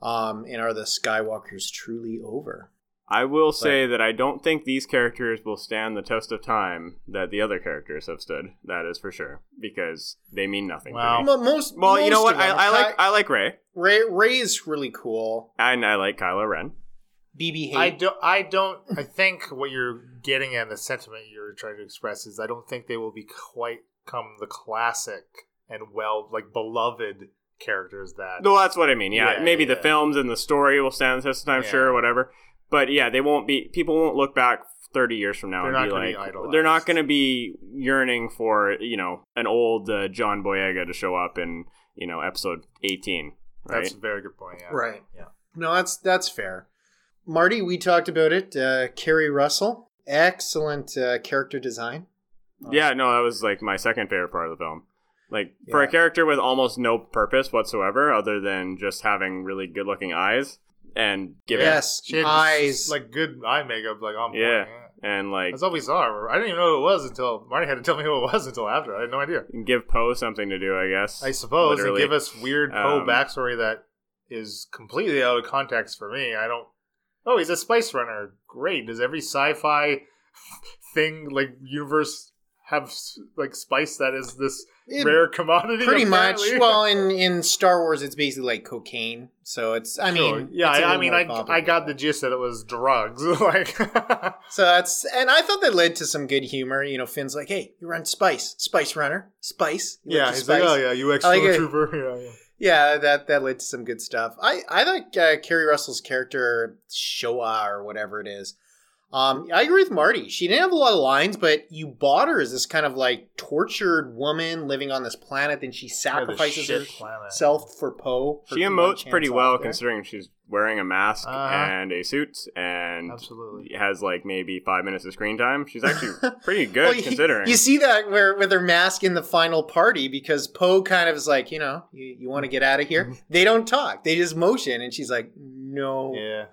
Um, and are the Skywalkers truly over? I will say that I don't think these characters will stand the test of time that the other characters have stood. That is for sure because they mean nothing Wow. to me. Mo- most Well, you know what? I. I like I like Rey Rey. Rey is really cool. and I like Kylo Ren. BB I don't. I don't. I think what you're getting at, the sentiment you're trying to express, is I don't think they will be quite come the classic and well, like beloved characters that. No, that's what I mean. Yeah, Yeah, maybe the films and the story will stand the test of time, Yeah. sure, whatever. But yeah, they won't be. People won't look back thirty years from now They're and not be gonna be like, they're not going to be yearning for you know an old uh, John Boyega to show up in you know episode eighteen. Right? That's a very good point. Yeah. Right. Yeah. No, that's that's fair. Marty, we talked about it. Uh, Keri Russell, excellent uh, character design. Yeah, no, that was like my second favorite part of the film. Like for a character with almost no purpose whatsoever, other than just having really good-looking eyes and give Yes, She had eyes. like good eye makeup, like on point. Yeah. Yeah. and like That's all we saw. I didn't even know who it was until Marty had to tell me who it was until after. I had no idea. give Poe something to do, I guess. I suppose Literally. and give us weird Poe Um, backstory that is completely out of context for me. I don't. Oh, he's a spice runner. Great. Does every sci-fi thing like universe have like spice that is this It- rare commodity? pretty much. Well, in in Star Wars, it's basically like cocaine. So it's. I Sure. mean, yeah. I, a I, I mean, I I got the gist that it was drugs. like, So that's and I thought that led to some good humor. You know, Finn's like, "Hey, you run Spice, Spice Runner, Spice." You yeah, he's Spice? like, oh yeah, you ex like trooper. Yeah, yeah. Yeah, that that led to some good stuff. I I like uh, Keri Russell's character Showa or whatever it is. Um, I agree with Marty. She didn't have a lot of lines, but you bought her as this kind of like tortured woman living on this planet. Then she Yeah, the sacrifices shit planet. herself for Poe. she emotes pretty well there. considering she's wearing a mask Uh-huh. and a suit and Absolutely. has like maybe five minutes of screen time. She's actually pretty good Well, you- considering. You see that where with her mask in the final party because Poe kind of is like, you know, you, you want to get out of here. They don't talk; they just motion, and she's like, no. Yeah.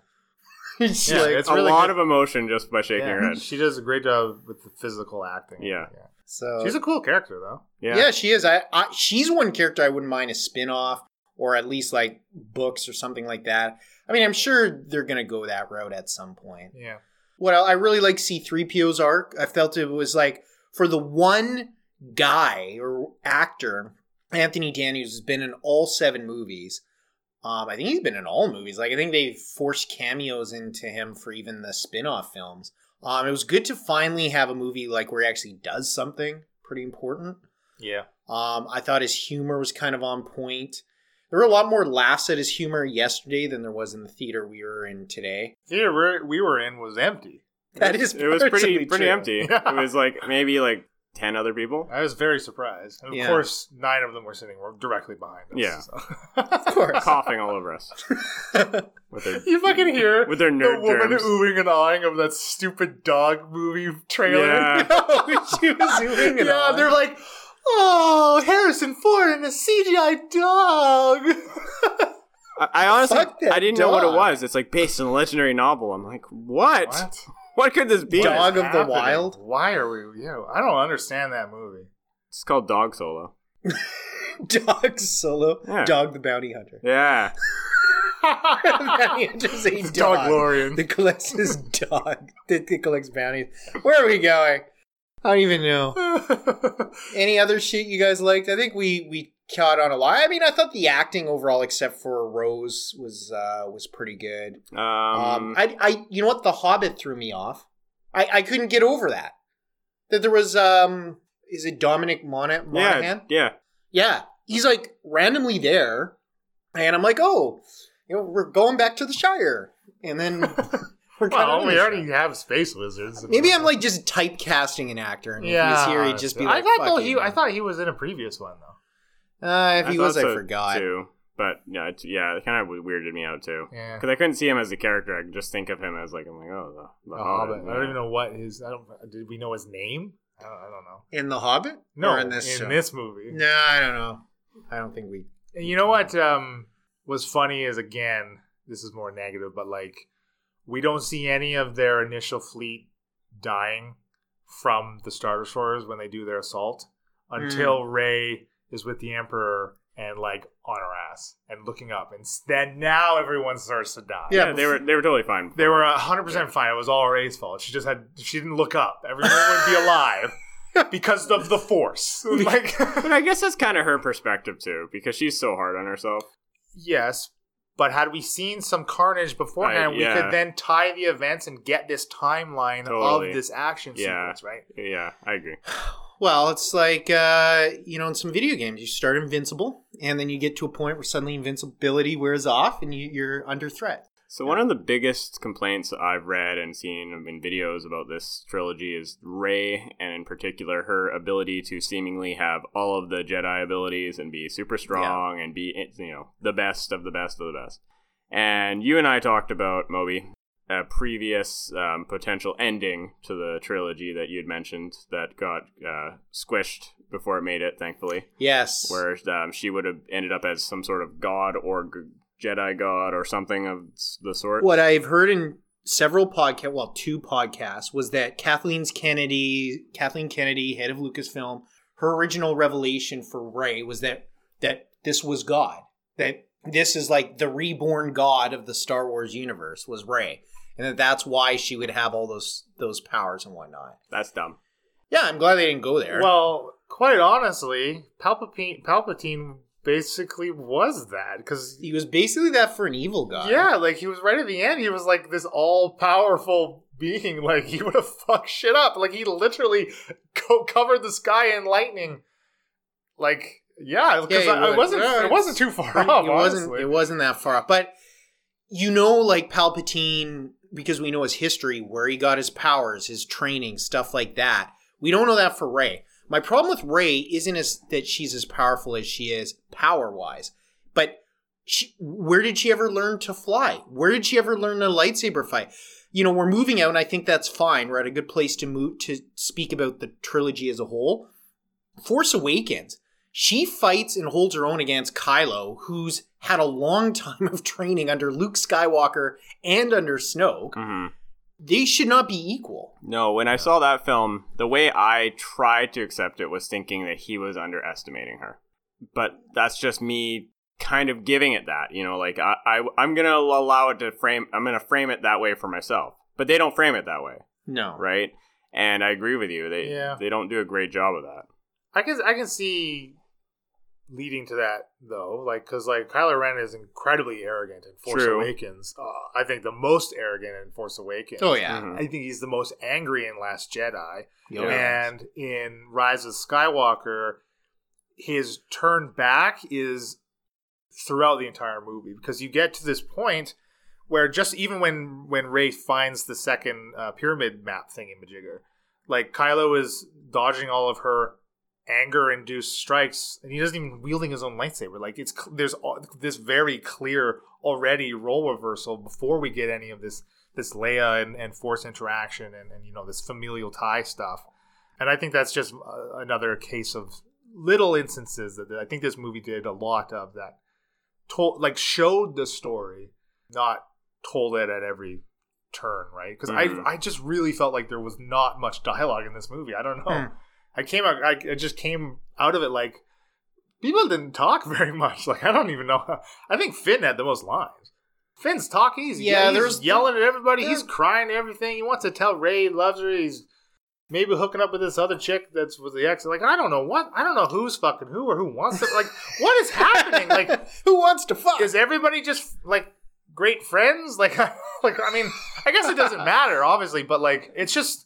She's Yeah, like, it's a really lot good. of emotion just by shaking her head. she does a great job with the physical acting. Yeah. so she's a cool character though. Yeah. yeah. she is. I, I she's one character I wouldn't mind a spin off or at least like books or something like that. I mean, I'm sure they're gonna go that route at some point. Yeah. What I I really like C3PO's arc. I felt it was like for the one guy or actor, Anthony Daniels has been in all seven movies. Um, I think he's been in all movies. Like I think they forced cameos into him for even the spin-off films. Um, it was good to finally have a movie like where he actually does something pretty important. Yeah. Um, I thought his humor was kind of on point. There were a lot more laughs at his humor yesterday than there was in the theater we were in today. Theater we're- were in was empty. That is It was pretty pretty true. empty. It was like maybe like ten other people. I was very surprised. And of Yeah. course, nine of them were sitting directly behind us. Yeah. so. Of course. coughing all over us with their you fucking hear with their the nerd woman germs. oohing and awing of that stupid dog movie trailer. Yeah. Oh, she was zooming and yeah, on. they're like, oh, Harrison Ford and a CGI dog. I, I honestly, Fuck that I didn't know what it dog. was. It's like based on a legendary novel. I'm like, what? What? What could this be? Dog What is of the? Wild? Why are we? Yeah, I don't understand that movie. It's called Dog Solo. Dog Solo. Yeah. Dog the Bounty Hunter. Yeah. the bounty hunter's a It's dog. Doglorian. that collects his dog. That, that collects bounties. Where are we going? I don't even know. Any other shit you guys liked? I think we we caught on a lot. I mean, I thought the acting overall, except for Rose, was uh was pretty good. Um, Um, I, I, you know what? The Hobbit threw me off. I, I couldn't get over that. That there was, um, is it Dominic Mon- Monaghan? yeah, yeah. Yeah. He's like randomly there, and I'm like, oh, you know, we're going back to the Shire, and then we're well, we already have space wizards. Maybe I'm like just typecasting an actor, and yeah. if he here, he'd just be like, I thought though he. I thought he was in a previous one though. Uh, if I he was, thought I forgot. too. But yeah, it's, yeah, it kind of weirded me out too. Yeah. Because I couldn't see him as a character. I could just think of him as like I'm like, oh, the, the The Hobbit. Hobbit. I don't even know what his. I don't. Did we know his name? I don't, I don't know. In the Hobbit? No, or in this show? movie. No, I don't know. I don't think we. And you know what um, was funny is again, this is more negative, but like we don't see any of their initial fleet dying from the Star Destroyers when they do their assault until Rey is with the Emperor and like on her ass and looking up, and then now everyone starts to die. Yeah, Yeah, they were they were totally fine. They were hundred percent fine. It was all Rey's fault. She just had she didn't look up. Everyone would be alive because of the Force. Like But I guess that's kind of her perspective too, because she's so hard on herself. Yes, but had we seen some carnage beforehand, Right, we could then tie the events and get this timeline Totally. of this action Yeah. sequence, right? Yeah, I agree. Well, it's like uh, you know, in some video games, you start invincible, and then you get to a point where suddenly invincibility wears off, and you, you're under threat. So one of the biggest complaints I've read and seen in videos about this trilogy is Rey, and in particular her ability to seemingly have all of the Jedi abilities and be super strong and be you know the best of the best of the best. And you and I talked about Moby, a previous um, potential ending to the trilogy that you'd mentioned that got uh, squished before it made it, thankfully Yes. where um, she would have ended up as some sort of god or g- Jedi god or something of the sort. What I've heard in several podcast, well, two podcasts, was that Kathleen's Kennedy, Kathleen Kennedy, head of Lucasfilm, her original revelation for Rey was that that this was God, that this is like the reborn God of the Star Wars universe was Rey, and that that's why she would have all those those powers and whatnot. That's dumb. Yeah, I'm glad they didn't go there. Well, quite honestly, Palpatine, Palpatine basically was that because he was basically that for an evil guy. yeah, like he was right at the end. He was like this all powerful being. Like he would have fucked shit up. Like he literally co- covered the sky in lightning. Like yeah, because Yeah, it was. wasn't Yeah, it wasn't too far it off. wasn't honestly. it wasn't that far off but you know like palpatine because we know his history where he got his powers his training stuff like that. We don't know that for Rey my problem with Rey isn't as that she's as powerful as she is power wise but she, where did she ever learn to fly? Where did she ever learn a lightsaber fight? You know we're moving out and i think that's fine. We're at a good place to move to speak about the trilogy as a whole. Force awakens she fights and holds her own against Kylo, who's had a long time of training under Luke Skywalker and under Snoke. hmm They should not be equal. No, when I saw that film, the way I tried to accept it was thinking that he was underestimating her. But that's just me kind of giving it that, you know, like I, I I'm gonna allow it to frame. I'm gonna frame it that way for myself. But they don't frame it that way, No. right? And I agree with you. They Yeah. they don't do a great job of that. I can I can see leading to that though, like because like Kylo Ren is incredibly arrogant in Force True. Awakens. Uh, I think the most arrogant in Force Awakens. Oh, yeah. Mhm. I think he's the most angry in Last Jedi, Oh, and in Rise of Skywalker, his turn back is throughout the entire movie because you get to this point where just even when when Rey finds the second uh, pyramid map thingy majigger, like Kylo is dodging all of her anger induced strikes and he doesn't even wielding his own lightsaber like it's there's this very clear already role reversal before we get any of this this Leia and, and force interaction and, and you know this familial tie stuff and I think that's just uh, another case of little instances that I think this movie did a lot of that told like showed the story, not told it at every turn, right? Because Mhm. I I just really felt like there was not much dialogue in this movie. I don't know. I came out. I, I just came out of it like people didn't talk very much. Like I don't even know. How, I think Finn had the most lines. Finn's talk easy. Yeah, he's there's- yelling at everybody. there- He's crying at everything. He wants to tell Rey he loves her. He's maybe hooking up with this other chick that's with the ex. Like I don't know what. I don't know who's fucking who or who wants to. Like what is happening? Like who wants to fuck? is everybody just like great friends? Like like I mean, I guess it doesn't matter obviously, but like it's just.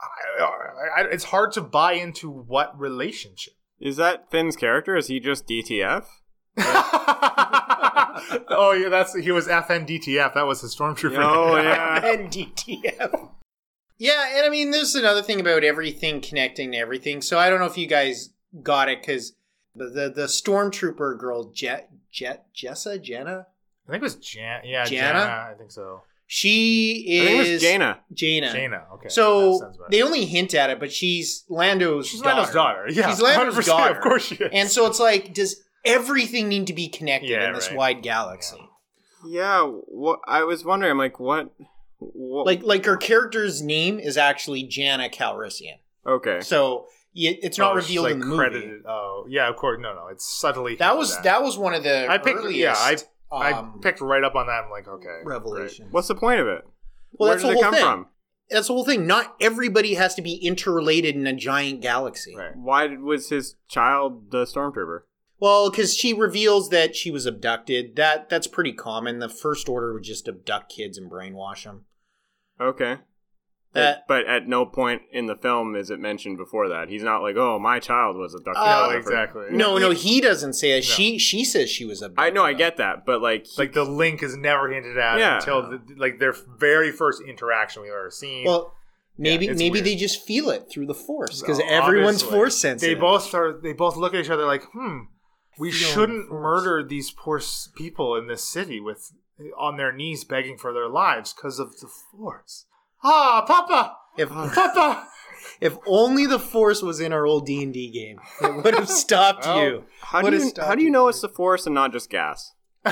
I, I, it's hard to buy into what relationship. Is that Finn's character? Is he just DTF? oh yeah, that's he was FNDTF. That was his stormtrooper. Oh, name. yeah. NDTF. Yeah, and I mean, there's another thing about everything connecting to everything. So I don't know if you guys got it because the, the the stormtrooper girl, Jet Jet Jessa Jenna, I think it was Jan. Yeah, Jannah? Jannah. I think so. She is think it was Jaina. Jaina. Jannah. Okay. So they only hint at it, but she's Lando's she's daughter. Lando's daughter. Yeah, She's Lando's 100%, daughter. Of course she is. And so it's like, does everything need to be connected Yeah, in this right. wide galaxy? Yeah, what I was wondering, I'm like, what? what Like, like her character's name is actually Jannah Calrissian. okay, So it's not Oh, revealed like, in the movie. credited. Oh, yeah. Of course. No, no. It's subtly. That was at. that was one of the I picked. earliest, Yeah, I I um, picked right up on that. I'm like, okay, revelation. what's the point of it? Well, Where that's did the it whole come thing. from? That's the whole thing. Not everybody has to be interrelated in a giant galaxy. Right. Why was his child the stormtrooper? Well, because she reveals that she was abducted. That that's pretty common. The First Order would just abduct kids and brainwash them. Okay, That but at no point in the film is it mentioned before that. He's not like, oh, my child was abducted. Uh, No, exactly. no, no, he doesn't say it. No. She she says she was abducted. I know, I get that, but like, he- Like the link is never hinted at Yeah. until the, like their very first interaction we've ever seen. Well, maybe Yeah, maybe weird. they just feel it through the Force because Well, everyone's. Force sensitive. They both start. They both look at each other like, "Hmm, we shouldn't force. murder these poor people in this city with on their knees begging for their lives because of the Force." Ah, Papa, If Papa. if only the Force was in our old D and D game, it would have stopped Well, you. how do has you stopped how do you know it's the force and not just gas?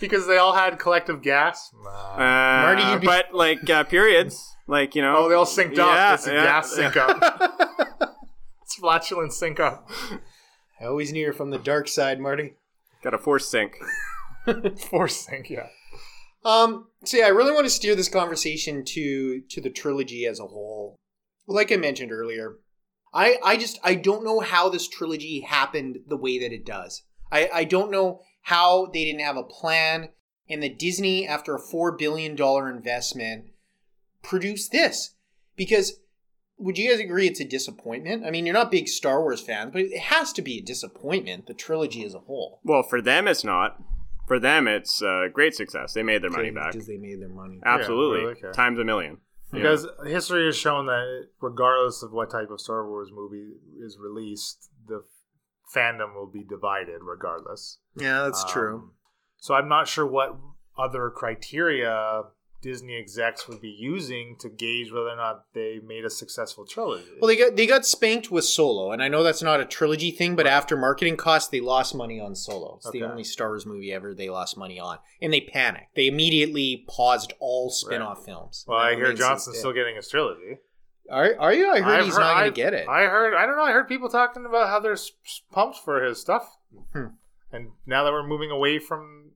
because they all had collective gas. Uh, Marty, you'd be- but like uh, periods, like you know, oh, they all synced up. Yeah, It's a yeah, gas sync up. it's flatulence sync up. I always knew you're from the dark side, Marty. Got a force sync. Force sync, yeah. Um, so I really want to steer this conversation to to the trilogy as a whole. Like I mentioned earlier, I I just I don't know how this trilogy happened the way that it does. I I don't know how they didn't have a plan and that Disney, after a four billion dollar investment, produced this because. Would you guys agree it's a disappointment? I mean, you're not big Star Wars fans, but it has to be a disappointment, the trilogy as a whole. Well, for them, it's not. For them, it's a great success. They made their money back. Because they made their money. Absolutely, really, times a million. Yeah. Because history has shown that regardless of what type of Star Wars movie is released, the fandom will be divided regardless. Yeah, that's Um, So I'm not sure what other criteria Disney execs would be using to gauge whether or not they made a successful trilogy. Well, they got they got spanked with Solo, and I know that's not a trilogy thing, but after marketing costs, they lost money on Solo. It's the only Star Wars movie ever they lost money on, and they panicked. They immediately paused all spin-off films. well, I hear Johnson's still getting his trilogy. Are are you? I heard I've he's heard- not going to get it. I heard. I don't know. I heard people talking about how they're pumped for his stuff, Hmm. and now that we're moving away from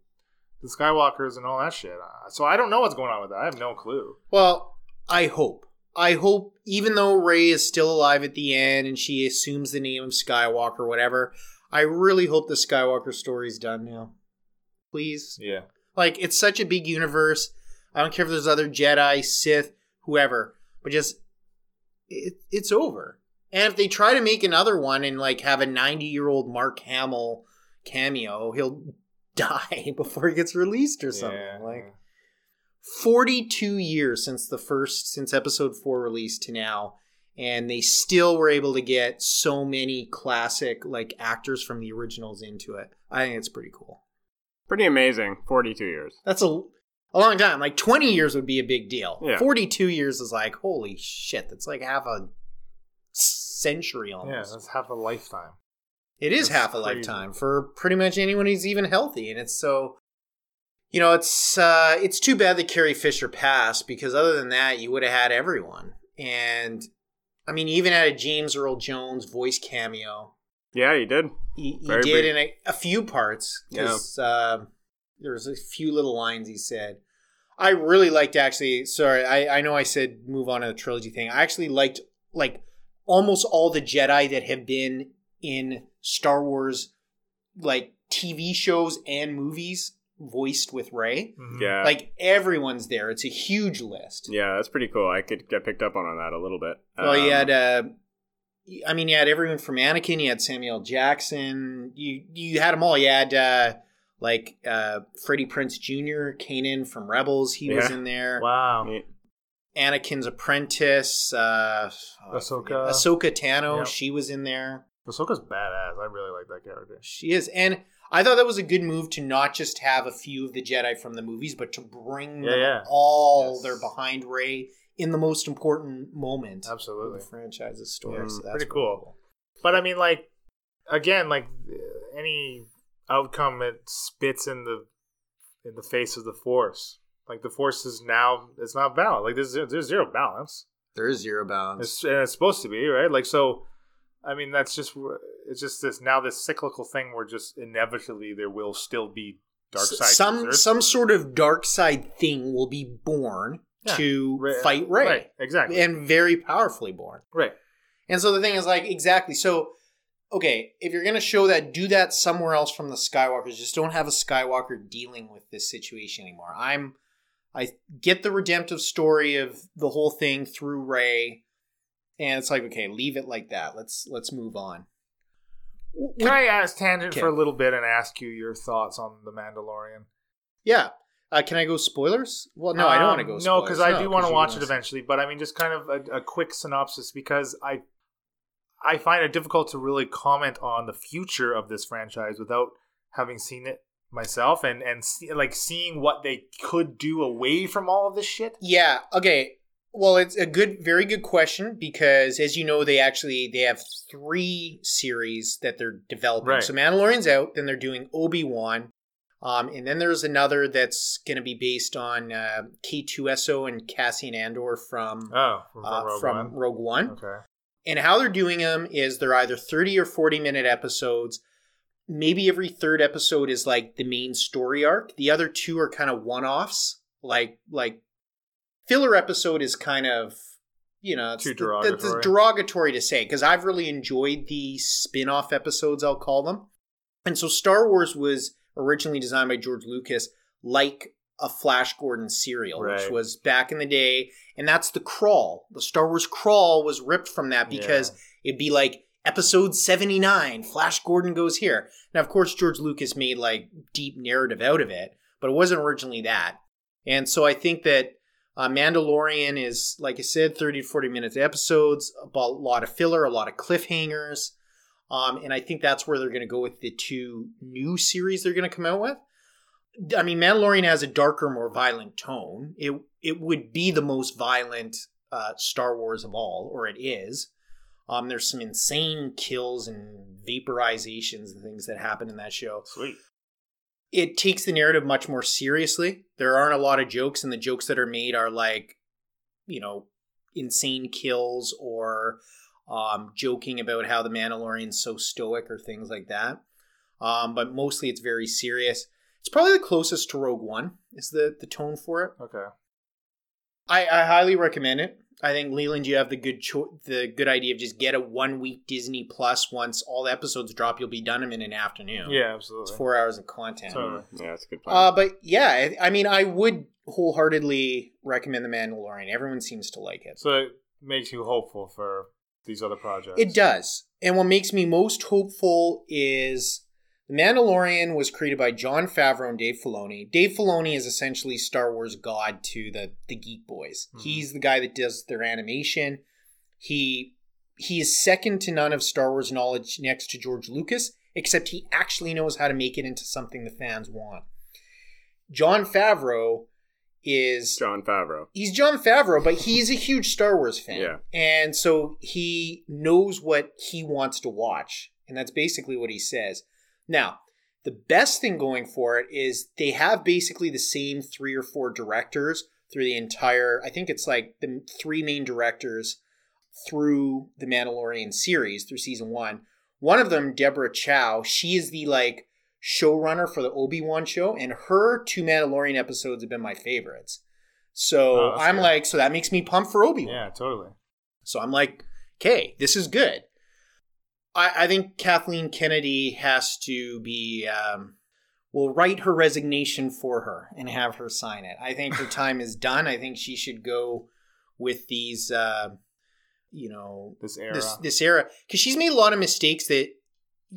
the Skywalkers and all that shit, uh, so I don't know what's going on with that. I have no clue. Well, I hope. I hope, even though Rey is still alive at the end and she assumes the name of Skywalker, whatever, I really hope the Skywalker story's done now. Please. Yeah. Like, it's such a big universe. I don't care if there's other Jedi, Sith, whoever, but just, it, it's over. And if they try to make another one and, like, have a 90 year old Mark Hamill cameo, he'll die before he gets released or something. Yeah. Like, 42 years since the first since episode 4 released to now and they still were able to get so many classic like actors from the originals into it i think it's pretty cool Pretty amazing. Forty-two years. that's a, a long time like 20 years would be a big deal Yeah. 42 years is like holy shit that's like half a century almost. Yeah, that's half a lifetime. It is That's half a crazy. lifetime for pretty much anyone who's even healthy, and it's so. You know, it's uh, it's too bad that Carrie Fisher passed because other than that, you would have had everyone. And I mean, even had a James Earl Jones voice cameo. Yeah, you did. He, he did brief. in a, a few parts because uh, there was a few little lines he said. I really liked actually. Sorry, I, I know I said move on to the trilogy thing. I actually liked like almost all the Jedi that have been in Star Wars, like TV shows and movies voiced with Rey. Mhm. Yeah. Like everyone's there. It's a huge list. yeah, that's pretty cool. I could get picked up on, on that a little bit. Well, you Um, had, uh, I mean, you had everyone from Anakin. You had Samuel Jackson. You you had them all. You had uh, like uh, Freddie Prinze Jr. Kanan from Rebels. He was in there. Wow. neat. Anakin's apprentice. Uh, Ahsoka. Ahsoka Tano. Yep. She was in there. Ahsoka's badass. I really like that character. She is, and I thought that was a good move to not just have a few of the Jedi from the movies, but to bring Yeah, yeah. all. Yes. They're behind Rey in the most important moment Absolutely. the franchise's story. Yeah, so that's pretty really cool. But I mean, like, again, like any outcome, it spits in the in the face of the force. Like the force is now it's not balanced. Like there's there's zero balance. There is zero balance. It's, and it's supposed to be right. Like so, I mean, that's just it's just this now this cyclical thing where just inevitably there will still be dark S- side. some users. some sort of dark side thing will be born Yeah. to Rey- uh, fight Rey, Right, exactly. and very powerfully born. right. And so the thing is, like, exactly. So, okay, if you're gonna show that, do that somewhere else from the Skywalkers. Just don't have a Skywalker dealing with this situation anymore. I'm, I get the redemptive story of the whole thing through Rey, and it's like, okay, leave it like that. Let's let's move on. Can I ask tangent Okay. for a little bit and ask you your thoughts on the Mandalorian? Yeah. Uh, can I go spoilers? Well, no, I don't want to Um, go. No, because I do want to watch it eventually. But I mean, just kind of a, a quick synopsis because I I find it difficult to really comment on the future of this franchise without having seen it myself and and see, like seeing what they could do away from all of this shit. Yeah. Okay. Well, it's a good, very good question because, as you know, they actually they have three series that they're developing. Right. So Mandalorian's out, then they're doing Obi Wan, um, and then there's another that's going to be based on uh, K-2SO and Cassian Andor from Oh, from, uh, Rogue from One. Rogue One. Okay. And how they're doing them is they're either 30 or 40 minute episodes. Maybe every third episode is like the main story arc. The other two are kind of one offs. Like like filler episode is kind of you know it's Too the- the- it's derogatory. derogatory to say because I've really enjoyed the spin off episodes. I'll call them. And so Star Wars was originally designed by George Lucas like a Flash Gordon serial, which was back in the day, and that's the crawl. The Star Wars crawl was ripped from that because it'd be like episode 79, Flash Gordon goes here. Now, of course, George Lucas made like deep narrative out of it, but it wasn't originally that. And so I think that uh, Mandalorian is, like I said, 30 to 40 minutes episodes, a lot of filler, a lot of cliffhangers. Um, and I think that's where they're going to go with the two new series they're going to come out with. I mean, Mandalorian has a darker, more violent tone. It it would be the most violent uh, Star Wars of all, or it is. Um, there's some insane kills and vaporizations and things that happen in that show. Sweet. It takes the narrative much more seriously. There aren't a lot of jokes, and the jokes that are made are like, you know, insane kills or um, joking about how the Mandalorian's so stoic or things like that. Um, but mostly it's very serious. It's probably the closest to Rogue One is the the tone for it. Okay. I, I highly recommend it. I think Leland, you have the good cho- the good idea of just get a one week Disney Plus. Once all the episodes drop, you'll be done them in an afternoon. Yeah, it's absolutely. four hours of content. Totally. Yeah, that's a good plan. Uh, but yeah, I, I mean, I would wholeheartedly recommend The Mandalorian. Everyone seems to like it. So it makes you hopeful for these other projects. It does. And what makes me most hopeful is The Mandalorian was created by Jon Favreau and Dave Filoni. Dave Filoni is essentially Star Wars god to the the geek boys. Mhm. He's the guy that does their animation. He he is second to none of Star Wars knowledge next to George Lucas, except he actually knows how to make it into something the fans want. Jon Favreau is Jon Favreau. he's Jon Favreau, but he's a huge Star Wars fan. Yeah. And so he knows what he wants to watch. And that's basically what he says. Now, the best thing going for it is they have basically the same three or four directors through the entire, I think it's like the three main directors through the Mandalorian series, through season one. One of them, Deborah Chow, she is the like showrunner for the Obi Wan show, and her two Mandalorian episodes have been my favorites. So Oh, I'm good. like, so that makes me pumped for Obi Wan. Yeah, totally. So I'm like, okay, this is good. I, I think Kathleen Kennedy has to be, um, will write her resignation for her and have her sign it. I think her time is done. I think she should go with these, uh, you know, This era. this this era because she's made a lot of mistakes that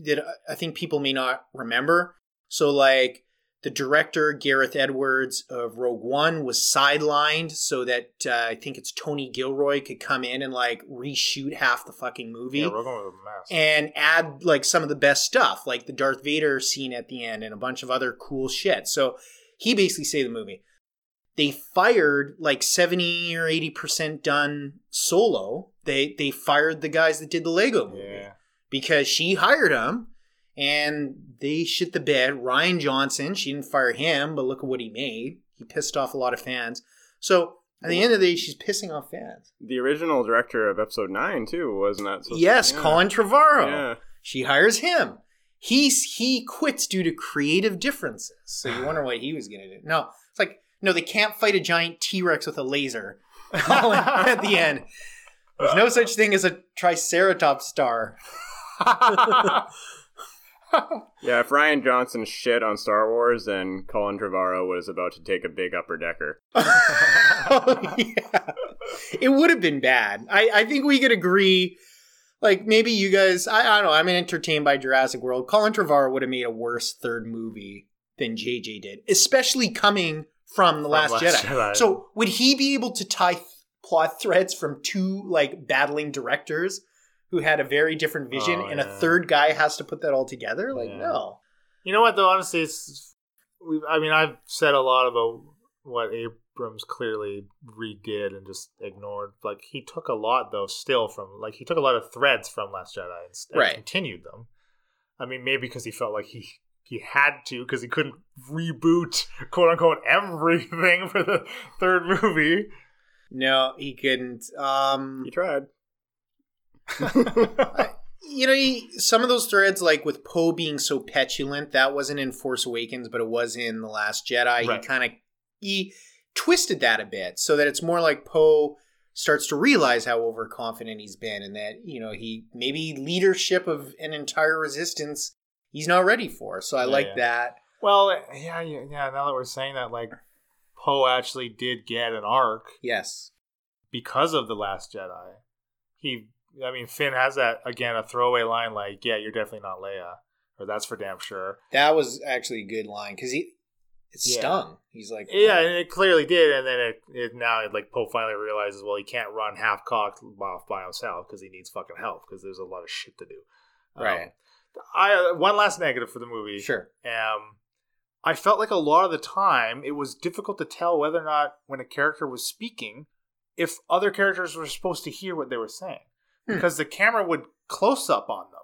that I think people may not remember. So like the director Gareth Edwards of Rogue One was sidelined so that uh, I think it's Tony Gilroy could come in and like reshoot half the fucking movie yeah, we're going with a mess. and add like some of the best stuff, like the Darth Vader scene at the end and a bunch of other cool shit. So he basically saved the movie. They fired like 70 or 80% done solo. They they fired the guys that did the Lego movie yeah. because she hired him and they shit the bed. Rian Johnson, she didn't fire him, but look at what he made. He pissed off a lot of fans. So at the end of the day, she's pissing off fans. The original director of episode nine too, wasn't that? Yes, yeah. Colin Trevorrow. Yeah. She hires him. He's he quits due to creative differences. So you wonder what he was gonna do. No, it's like no, they can't fight a giant T Rex with a laser. Colin at the end. There's no such thing as a Triceratops star. Yeah, if Rian Johnson shit on Star Wars, then Colin Trevorrow was about to take a big upper decker. oh, yeah. It would have been bad. I, I think we could agree. Like maybe you guys, I, I don't know. I'm entertained by Jurassic World. Colin Trevorrow would have made a worse third movie than JJ did, especially coming from the Last, Jedi. Jedi. So would he be able to tie th- plot threads from two like battling directors who had a very different vision, Oh, and a third guy has to put that all together? Like Yeah. no. You know what though? Honestly, it's. We, I mean, I've said a lot about what Abrams clearly redid and just ignored. Like he took a lot though, still from like he took a lot of threads from Last Jedi and, and Right. continued them. I mean, maybe because he felt like he he had to because he couldn't reboot quote unquote everything for the third movie. No, he couldn't. Um, He tried. you know, he, some of those threads, like with Poe being so petulant, that wasn't in Force Awakens, but it was in The Last Jedi. Right. He kind of he twisted that a bit so that it's more like Poe starts to realize how overconfident he's been, and that you know he maybe leadership of an entire resistance he's not ready for. So I Yeah, like yeah. that. Well, yeah, yeah. yeah, Now that we're saying that, like Poe actually did get an arc. Yes. because of the Last Jedi. He, I mean, Finn has that again a throwaway line like, "Yeah, you're definitely not Leia," or "That's for damn sure." That was actually a good line because he it Yeah. stung. He's like, Yeah, and it clearly did. And then it, it now it, like Poe finally realizes, well, he can't run half cocked off by himself because he needs fucking help because there's a lot of shit to do. Um, Right. I uh, one last negative for the movie. sure. Um, I felt like a lot of the time it was difficult to tell whether or not when a character was speaking, if other characters were supposed to hear what they were saying, Hmm. because the camera would close up on them,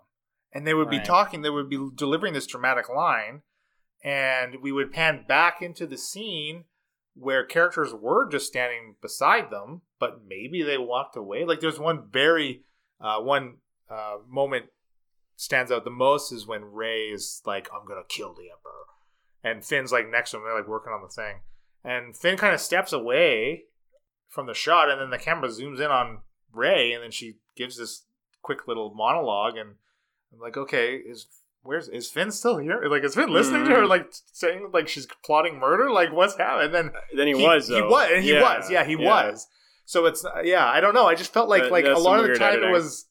and they would be talking, they would be delivering this dramatic line, and we would pan back into the scene where characters were just standing beside them, but maybe they walked away. Like there's one very uh, one uh, moment stands out the most is when Rey is like, "I'm gonna kill the Emperor," and Finn's like next to him. They're like working on the thing, and Finn kind of steps away from the shot, and then the camera zooms in on Rey, and then she gives this quick little monologue, and I'm like, "Okay, is where's is Finn still here? Like, is Finn listening to her? Mhm. Like saying like she's plotting murder? Like, what's happening?" And then Then he, was. He was. And he Yeah. was. Yeah, he was. So it's yeah. I don't know. I just felt like That- like a lot of the time editing. it was.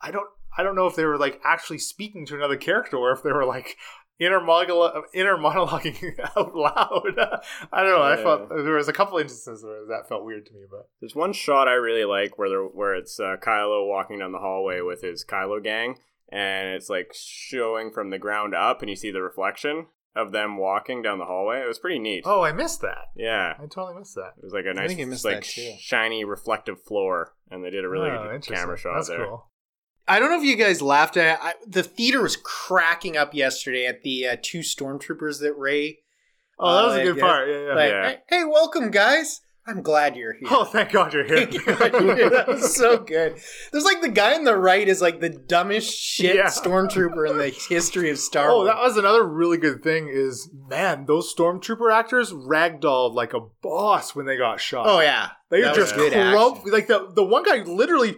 I don't. I don't know if they were like actually speaking to another character or if they were like inner monologue, inner monologuing out loud. I don't know. I Yeah. felt there was a couple instances where that felt weird to me, but There's one shot I really like where there, where it's uh, Kylo walking down the hallway with his Kylo gang, and it's like showing from the ground up, and you see the reflection. of them walking down the hallway. It was pretty neat. Oh, I missed that. Yeah. I totally missed that. It was like a nice, think I missed like shiny, reflective floor, and they did a really Oh, good camera shot That's there. cool. I don't know if you guys laughed at I, the theater was cracking up yesterday at the uh, two stormtroopers that Rey. Oh, that was uh, a good yeah. part. Yeah, yeah. Like, Yeah. hey, hey, welcome guys! I'm glad you're here. Oh, thank God you're here. that was so good. There's like the guy on the right is like the dumbest shit Yeah. stormtrooper in the history of Star Wars. Oh, that was another really good thing. Is man, those stormtrooper actors ragdolled like a boss when they got shot. oh yeah, they that just was good crump like the the one guy literally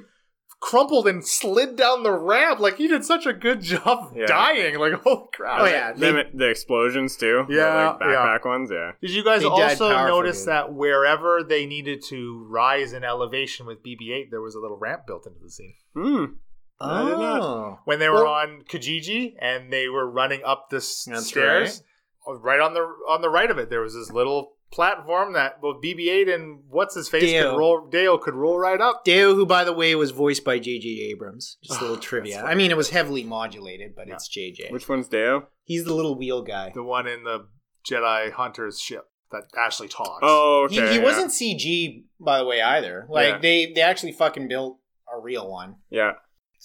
crumpled and slid down the ramp. Like he did such a good job Yeah. dying. Like holy crap! Oh yeah, they- Them- the explosions too. the, Yeah, like backpack ones. Yeah. Did you guys They also notice dude. that wherever they needed to rise in elevation with BB-8, there was a little ramp built into the scene? Hmm. I did not. oh, When they were Well- on Kijimi and they were running up the stairs, uh, right. on the on the right of it, there was this little platform that both BB-8 and what's his face Dale. could roll. Dale could roll right up. D-O, who by the way was voiced by J.J. Abrams. Just a ah, little Oh, trivia. I mean, it was heavily modulated, but it's J.J. Which one's D-O? He's the little wheel guy. The one in the Jedi Hunter's ship that actually talks. Oh, He, okay. he yeah. wasn't CG, by the way, either. Like Yeah. they they actually fucking built a real one. Yeah.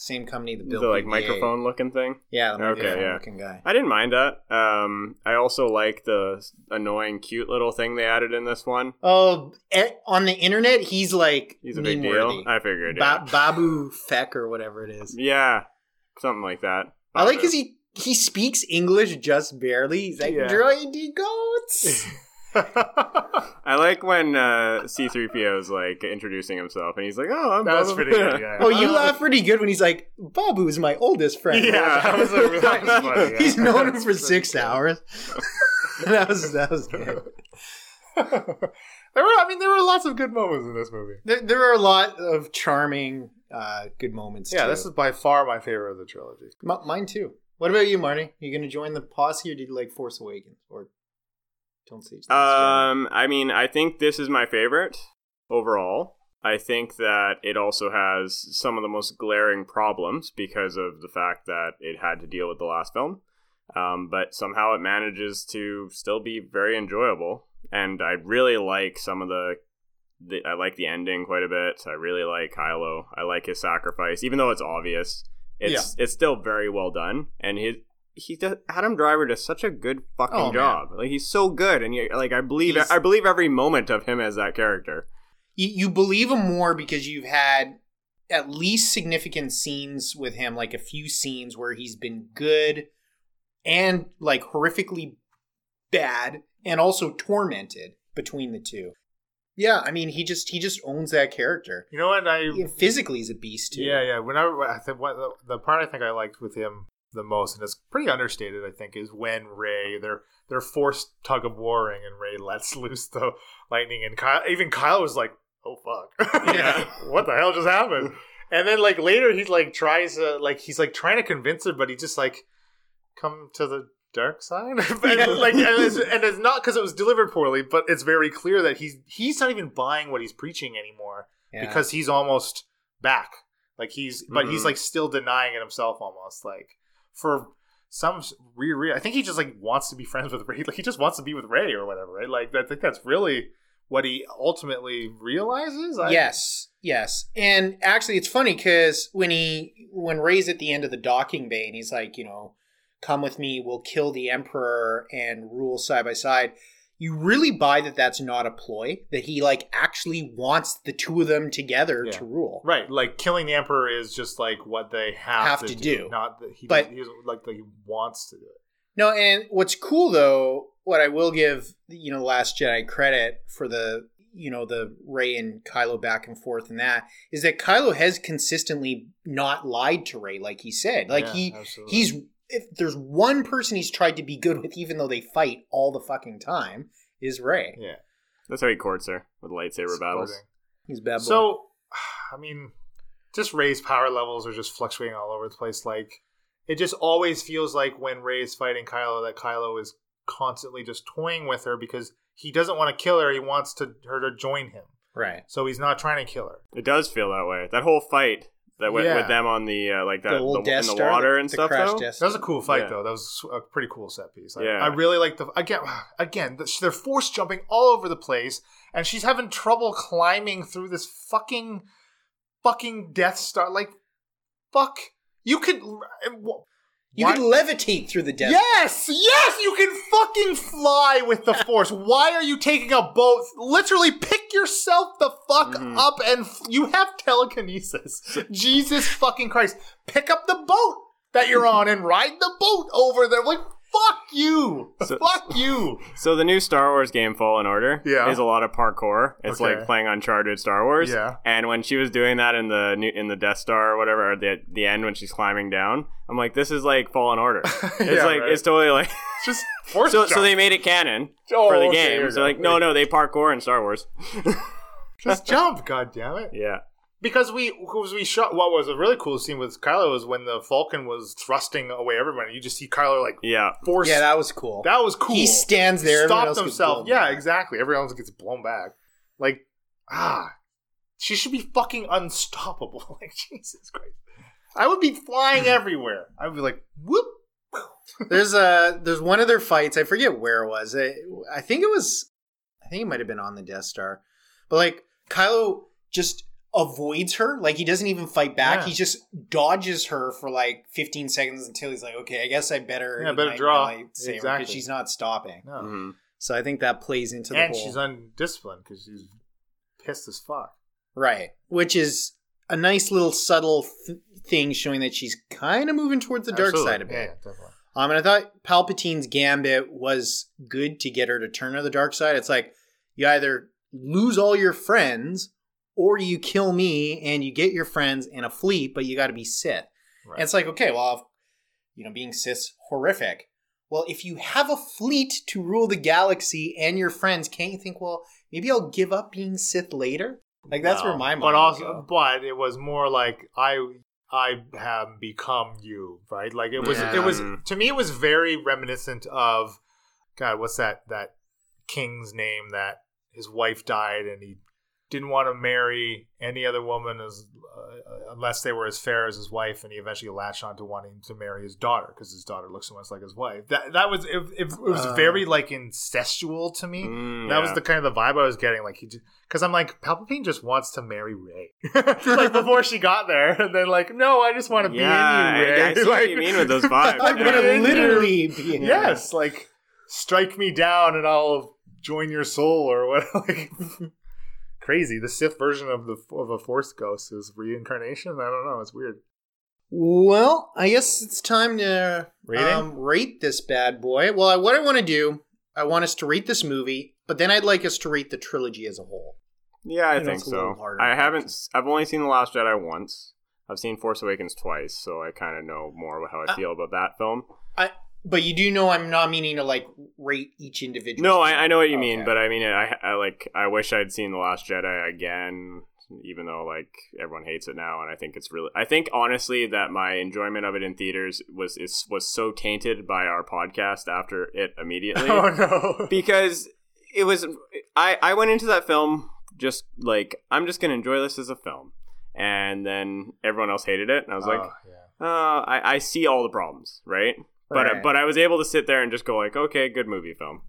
Same company that The built like BB-8. microphone looking thing. Yeah, the Okay, microphone yeah. looking guy. I didn't mind that. Um, I also like the annoying, cute little thing they added in this one. Oh, eh, on the internet, he's like He's a big deal. I figured. Ba- Yeah. Babu Frik or whatever it is. yeah, something like that. I like because he he speaks English just barely. He's like Yeah. droidy goats. I like when uh, C-3PO is like introducing himself, and he's like, "Oh, I'm." That was Boba pretty good. Yeah. oh, you laugh pretty good when he's like, Babu is my oldest friend. Yeah, that was, a, that was funny. yeah. He's known him for six hours. that was that was good. there were, I mean, there were lots of good moments in this movie. There, there are a lot of charming, uh, good moments. Yeah, too. this is by far my favorite of the trilogy. M- mine too. What about you, Marty? You going to join the posse, or did you like Force Awakens, or don't say? Um, I mean, I think this is my favorite overall. I think that it also has some of the most glaring problems because of the fact that it had to deal with the last film. Um, but somehow it manages to still be very enjoyable, and I really like some of the. the I like the ending quite a bit. I really like Kylo. I like his sacrifice, even though it's obvious. It's it's still very well done, and his he does, Adam Driver does such a good fucking Oh, man. job. Like he's so good, and you, like I believe He's- I believe every moment of him as that character. you, you believe him more because you've had at least significant scenes with him, like a few scenes where he's been good and like horrifically bad, and also tormented between the two. Yeah, I mean, he just he just owns that character. You know what? I Physically, he's a beast too. yeah yeah. When I, I think what the, the part I think I liked with him the most, and it's pretty understated, I think, is when Rey they're they're forced tug of warring, and Rey lets loose the lightning, and Kylo, even Kylo was like, "Oh fuck, Yeah. what the hell just happened?" And then like later, he's like tries to like he's like trying to convince her, but he just like come to the dark side, and, Yeah. like and it's, and it's not because it was delivered poorly, but it's very clear that he's he's not even buying what he's preaching anymore Yeah. because he's almost back. Like he's, but he's Mhm. like still denying it himself almost. Like for some weird, reason, I think he just like wants to be friends with Rey. Like he just wants to be with Rey or whatever, right? Like I think that's really what he ultimately realizes. I, yes, yes, and actually, it's funny because when he when Rey's at the end of the docking bay and he's like, you know, come with me, we'll kill the emperor and rule side by side. You really buy that that's not a ploy. That he like actually wants the two of them together Yeah. to rule. Right, like killing the emperor is just like what they have, Have to, to do. do. Not that he, But- doesn't- he like that he wants to do it. No, and what's cool though, what I will give you know Last Jedi credit for the you know the Rey and Kylo back and forth and that is that Kylo has consistently not lied to Rey like he said. Like Yeah, he absolutely. he's if there's one person he's tried to be good with even though they fight all the fucking time is Rey. yeah That's how he courts her with lightsaber battles. supporting. He's a bad boy. So, I mean, just Rey's power levels are just fluctuating all over the place. Like, it just always feels like when Rey is fighting Kylo, that Kylo is constantly just toying with her because he doesn't want to kill her. He wants to her to join him. right. So he's not trying to kill her. It does feel that way. That whole fight, that went Yeah. with them on the uh, like the, the old the, Death in the Star, water the- and the stuff. crash Though. That was a cool fight Yeah. though. That was a pretty cool set piece. I, Yeah. I really like the again again they're force jumping all over the place, and she's having trouble climbing through this fucking fucking Death Star. Like, fuck, you could. You Why- could levitate through the Death Yes, yes, you can fucking fly with the force. Why are you taking a boat? Literally, pick yourself the fuck Mhm. up and f- you have telekinesis. Jesus fucking Christ. Pick up the boat that you're on and ride the boat over there. Like, fuck you. So- fuck you. So the new Star Wars game, Fallen Order, Yeah. is a lot of parkour. It's Okay. like playing Uncharted Star Wars. Yeah. And when she was doing that in the new, in the Death Star or whatever, at the the end when she's climbing down, I'm like, this is like Fallen Order. It's Yeah, like right. it's totally like Just force so. So they made it canon Oh, for the okay, game. So like, no, no, they parkour in Star Wars. Just jump, god damn it. yeah. Because we, because we shot. What was a really cool scene with Kylo was when the Falcon was thrusting away everybody. You just see Kylo like Yeah. force. Yeah, that was cool. that was cool. He stands there. everyone stopped else gets himself. Yeah, back. exactly. Everyone else gets blown back. Like, ah, she should be fucking unstoppable. like, Jesus Christ. I would be flying everywhere. I would be like, whoop. There's a there's one of their fights. I forget where it was. I, I think it was. I think it might have been on the Death Star, but like Kylo just avoids her. Like he doesn't even fight back. Yeah. He just dodges her for like 15 seconds until he's like, okay, I guess I better Yeah, better draw. my lightsaber," Exactly. she's not stopping. No. Mhm. So I think that plays into the And whole she's undisciplined because she's pissed as fuck. right, which is a nice little subtle th- thing showing that she's kind of moving towards the dark Absolutely. side a bit. Yeah, yeah, definitely. Um, and I thought Palpatine's gambit was good to get her to turn to the dark side. It's like you either lose all your friends or you kill me and you get your friends in a fleet, but you got to be Sith. Right. And it's like, okay, well, if- you know, being Sith's horrific. Well, if you have a fleet to rule the galaxy and your friends, can't you think, well, maybe I'll give up being Sith later? Like that's No, where my mind. But also, go. but it was more like I, I have become you, right? Like it was, Yeah. it was Mm. to me, it was very reminiscent of, God, what's that? That king's name that his wife died and he didn't want to marry any other woman as uh, unless they were as fair as his wife, and he eventually latched on to wanting to marry his daughter because his daughter looks so much like his wife. That that was it. It, it was Uh. very like incestual to me. Mm, That was the kind of the vibe I was getting. Like he, because I'm like Palpatine just wants to marry Rey, like before she got there, and then like, no, I just want to Yeah, be in you, Rey. I- I see what like, you mean with those vibes. I'm Yeah. gonna literally be. in yes, like strike me down and I'll join your soul or what. Like crazy. The Sith version of the of a Force ghost is reincarnation. I don't know. It's weird. Well, I guess it's time to um, rate this bad boy. Well, I, what I want to do, I want us to rate this movie, but then I'd like us to rate the trilogy as a whole. Yeah, I You know, think it's a little so. I haven't. watch. I've only seen The Last Jedi once. I've seen Force Awakens twice, so I kind of know more how I Uh, feel about that film. But you do know I'm not meaning to like rate each individual. No, I, I know what you mean, Okay. but I mean, I, I like. I wish I'd seen The Last Jedi again, even though like everyone hates it now, and I think it's really. I think honestly that my enjoyment of it in theaters was is was so tainted by our podcast after it immediately. Oh no. because it was I I went into that film just like I'm just gonna enjoy this as a film, and then everyone else hated it, and I was like, Oh, yeah. uh, I I see all the problems, right? But Right. but I was able to sit there and just go like, okay, good movie film.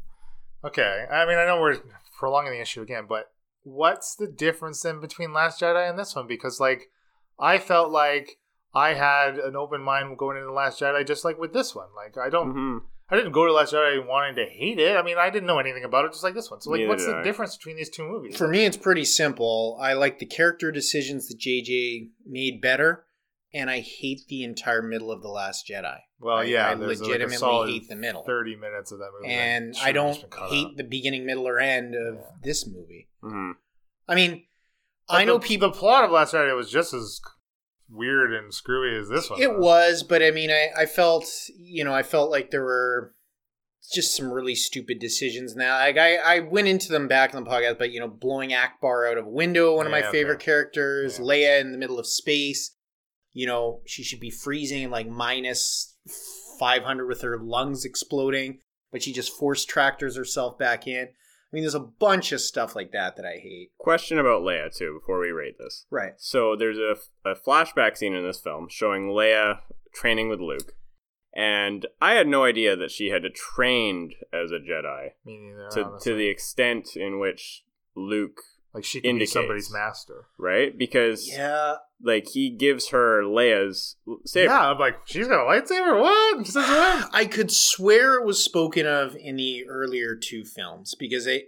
Okay. I mean, I know we're prolonging the issue again, but what's the difference then between Last Jedi and this one? Because like, I felt like I had an open mind going into Last Jedi, just like with this one. Like, I don't, hmm I didn't go to Last Jedi wanting to hate it. I mean, I didn't know anything about it, just like this one. So like, Neither what's the I. difference between these two movies? For me, it's pretty simple. I like the character decisions that JJ made better, and I hate the entire middle of the Last Jedi. well, I- yeah, I legitimately like hate the middle. Thirty minutes of that movie, and I don't just been cut hate out. the beginning, middle, or end of Yeah. this movie. hmm I mean, But I know the, people. The plot of Last Jedi was just as weird and screwy as this one. It was, but I mean, I, I felt, you know, I felt like there were just some really stupid decisions. Now, like I, I went into them back in the podcast, but you know, blowing Ackbar out of a window, one of my favorite okay. characters. Yeah. Leia in the middle of space. You know, she should be freezing like minus five hundred with her lungs exploding, but she just force tractors herself back in. I mean, there's a bunch of stuff like that that I hate. Question about Leia too before we rate this. Right. So there's a, a flashback scene in this film showing Leia training with Luke, and I had no idea that she had trained as a Jedi Me neither. to honestly. to the extent in which Luke, like she can be somebody's master. right? Because Yeah. Like he gives her Leia's saber. Yeah, I'm like, she's got a lightsaber. What? What? I could swear it was spoken of in the earlier two films because I,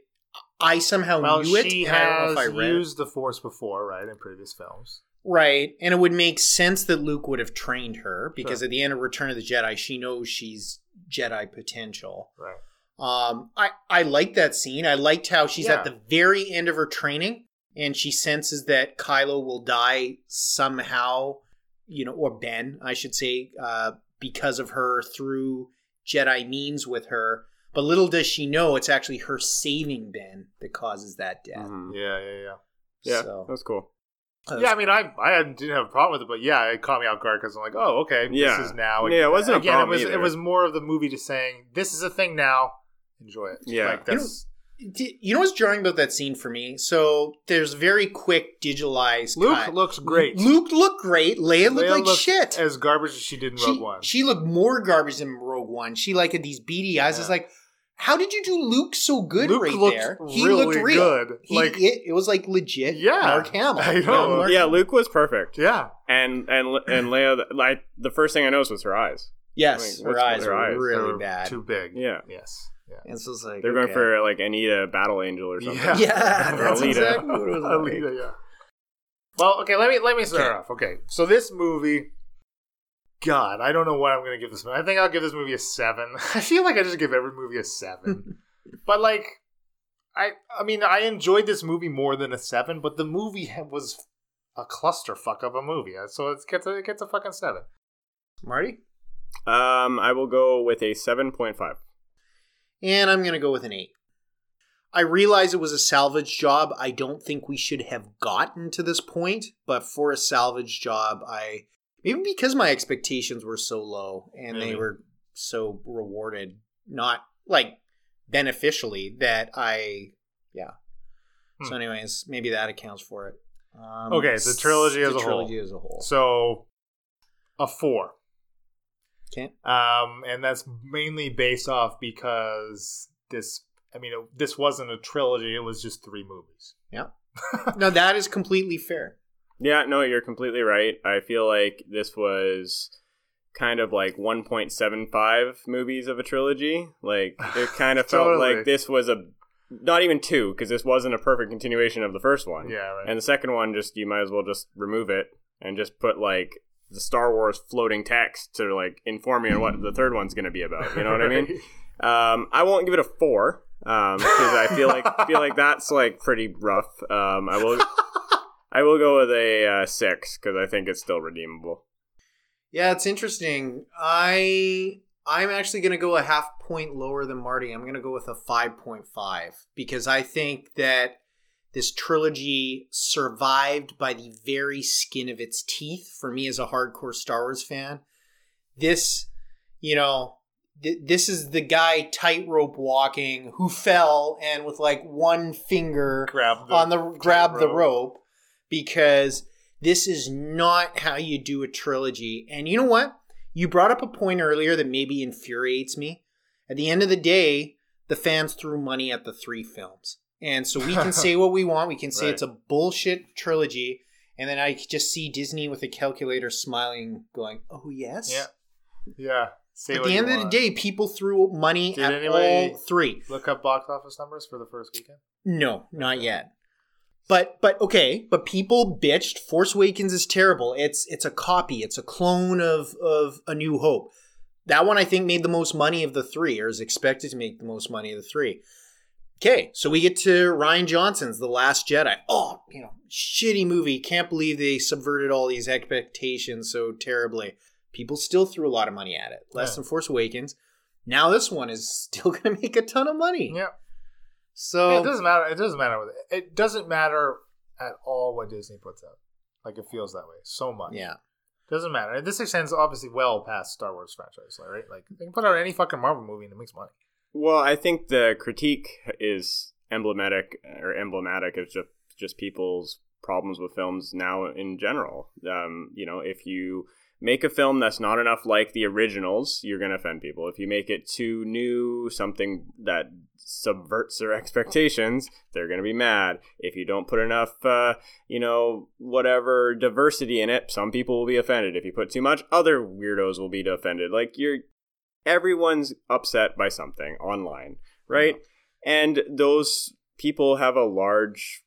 I somehow Well, knew it. she and I has I read used the Force before, right, in previous films. Right. And it would make sense that Luke would have trained her because Sure. at the end of Return of the Jedi, she knows she's Jedi potential. Right. Um, I, I liked that scene. I liked how she's Yeah. at the very end of her training and she senses that Kylo will die somehow, you know, or Ben, I should say, uh, because of her through Jedi means with her. But little does she know it's actually her saving Ben that causes that death. Mhm. Yeah, yeah, yeah. yeah, So, that's cool. uh, Yeah, I mean, I I didn't have a problem with it, but yeah, it caught me off guard because I'm like, oh, okay, Yeah. this is now. Yeah, it wasn't a again. problem it was either. it was more of the movie just saying this is a thing now, enjoy it. Yeah. like You know- that's D- You know what's jarring about that scene for me? So there's very quick digitalized. Luke cut. looks great. Luke looked great. Leia looked Leia like looked shit. as garbage as she did in she, Rogue One. she looked more garbage than Rogue One. She like had these beady eyes. It's like, how did you do Luke so good Luke right looked there? He really looked real. good. He- Like- it, it was like legit. Yeah. Mark Hamill. I know. Young Mark- Yeah, Luke was perfect, yeah, and and and Leia, like the first thing I noticed was her eyes. Yes, Like, her eyes with her eyes? They really bad. too big. Yeah. Yes. Yeah. and so it's like They're okay. going for like Anita Battle Angel or something. Yeah. yeah. That's Alita. exactly what it was. like. Alita, yeah. Well, okay, let me let me start Okay. off. Okay, so this movie, God, I don't know what I'm going to give this movie. I think I'll give this movie a seven. I feel like I just give every movie a seven, but like, I I mean, I enjoyed this movie more than a seven, but the movie was a clusterfuck of a movie, uh, so it gets a, it gets a fucking seven. Marty, Um, I will go with a seven point five. And I'm gonna go with an eight. I realize it was a salvage job. I don't think we should have gotten to this point, but for a salvage job, I maybe because my expectations were so low and they were so rewarded, not like beneficially, that I yeah. So, Hmm. anyways, maybe that accounts for it. Um, Okay, the trilogy as the a whole. trilogy as a whole. So, a four. Okay. Um, and that's mainly based off because this, I mean, it, this wasn't a trilogy; it was just three movies. Yeah. no, that is completely fair. Yeah, no, you're completely right. I feel like this was kind of like 1.75 movies of a trilogy. Like it kind of felt Totally. like this was a not even two because this wasn't a perfect continuation of the first one. Yeah, right. And the second one, just you might as well just remove it and just put like the Star Wars floating text to like inform you on what the third one's going to be about. You know what I mean? Um, I won't give it a four because I feel like feel like that's like pretty rough. Um, I will I will go with a uh, six because I think it's still redeemable. Yeah, it's interesting. I I'm actually going to go a half point lower than Marty. I'm going to go with a 5.5 because I think that this trilogy survived by the very skin of its teeth for me as a hardcore Star Wars fan. This, you know, th- this is the guy tightrope walking who fell and with like one finger grab the, on the grab the rope because this is not how you do a trilogy. And you know what? You brought up a point earlier that maybe infuriates me. At the end of the day, the fans threw money at the three films. And so we can say what we want. We can say Right. it's a bullshit trilogy. And then I just see Disney with a calculator smiling, going, oh, yes? Yeah, yeah. Say At the end of the day, people threw money Did at all three. look up box office numbers for the first weekend. No, not yet. But but okay, but people bitched Force Awakens is terrible. It's it's a copy, it's a clone of of A New Hope. That one I think made the most money of the three, or is expected to make the most money of the three. Okay, so we get to Rian Johnson's The Last Jedi. Oh, you know, shitty movie. Can't believe they subverted all these expectations so terribly. People still threw a lot of money at it. Less Yeah. than Force Awakens. Now this one is still going to make a ton of money. Yeah, So it doesn't matter. It doesn't matter. What, it doesn't matter at all what Disney puts out. Like it feels that way so much. yeah. doesn't matter. This extends obviously well past Star Wars franchise, right? Like they can put out any fucking Marvel movie and it makes money. Well, I think the critique is emblematic or emblematic of just just people's problems with films now in general. Um, you know, if you make a film that's not enough like the originals, you're going to offend people. If you make it too new, something that subverts their expectations, they're going to be mad. If you don't put enough, uh, you know, whatever diversity in it, some people will be offended. If you put too much, other weirdos will be offended. Like you're, everyone's upset by something online, right? And those people have a large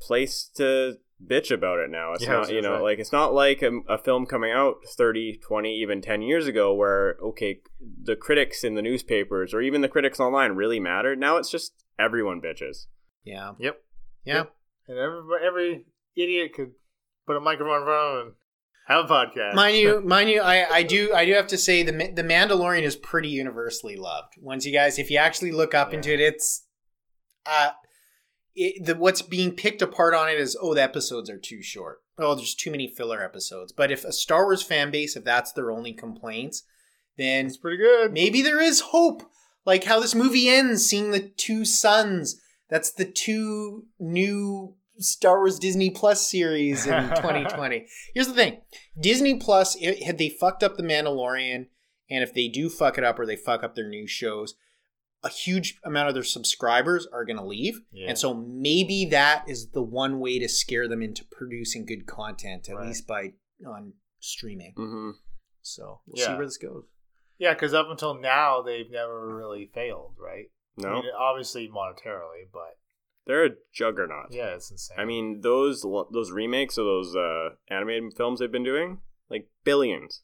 place to bitch about it now. It's Yeah, not, you know, say. like it's not like a, a film coming out 30, 20, even 10 years ago where, okay, the critics in the newspapers or even the critics online really mattered. Now it's just everyone bitches. Yeah. Yep. Yeah. And every every idiot could put a microphone in front of them and have a podcast. Mind you, mind you, I, I do I do have to say the the Mandalorian is pretty universally loved. Once you guys, if you actually look up Yeah. into it, it's uh, it, the what's being picked apart on it is oh the episodes are too short. Oh, there's too many filler episodes. But if a Star Wars fan base, if that's their only complaints, then it's pretty good. maybe there is hope. Like how this movie ends, seeing the two sons. That's the two new Star Wars Disney Plus series in 2020. Here's the thing Disney Plus, i- had they fucked up The Mandalorian, and if they do fuck it up or they fuck up their new shows, a huge amount of their subscribers are going to leave. Yeah. And so maybe that is the one way to scare them into producing good content, at Right. least by on streaming. hmm So we'll see where this goes. Yeah, because up until now they've never really failed, right? I No, mean, obviously monetarily, but they're a juggernaut. yeah, it's insane. I mean, those those remakes of those uh, animated films they've been doing, like billions,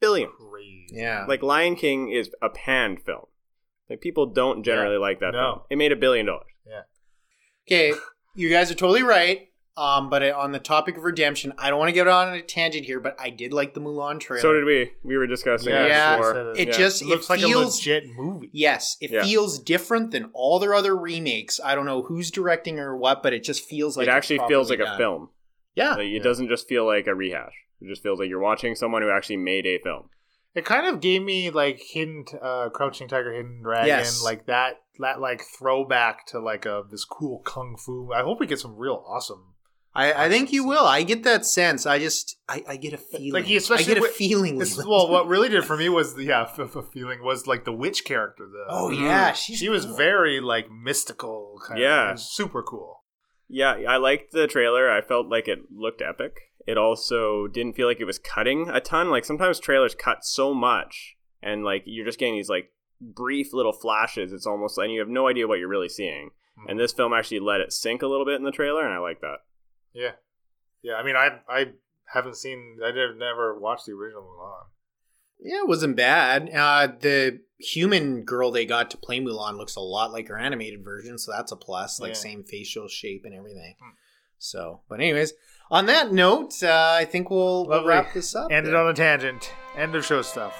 billions. crazy. Yeah. Like Lion King is a panned film. Like people don't generally like that No. film. It made a billion dollars. Yeah. Okay, you guys are totally right. Um, but on the topic of redemption, I don't want to get on a tangent here, but I did like the Mulan trailer. So did we. We were discussing Yeah, it Yeah, before. It Yeah. just It it, looks like a feels legit movie. yes, it Yeah. feels different than all their other remakes. I don't know who's directing or what, but it just feels like it it's actually feels properly like a film. Yeah, Like, it Yeah. doesn't just feel like a rehash. It just feels like you're watching someone who actually made a film. It kind of gave me like hidden, uh, crouching tiger, hidden dragon, Yes. like that, that like throwback to like a this cool kung fu. I hope we get some real awesome. I, I think you will. I get that sense. I just I, I get a feeling. Like, especially I get a with- feeling. This, well, what really did for me was the yeah, f- f- feeling was like the witch character. The, Oh yeah, she's she was cool. very like mystical. Kind Yeah. of, it super cool. Yeah, I liked the trailer. I felt like it looked epic. It also didn't feel like it was cutting a ton. Like sometimes trailers cut so much, and like you're just getting these like brief little flashes. It's almost and you have no idea what you're really seeing. Hmm. And this film actually let it sink a little bit in the trailer, and I like that. Yeah, yeah. I mean, I I haven't seen. I did never watched the original Mulan. Yeah, it wasn't bad. Uh, the human girl they got to play Mulan looks a lot like her animated version, so that's a plus. Like Yeah. same facial shape and everything. Hmm. So, but anyways, on that note, uh, I think we'll, we'll wrap this up. Ended then. on a tangent. End of show stuff.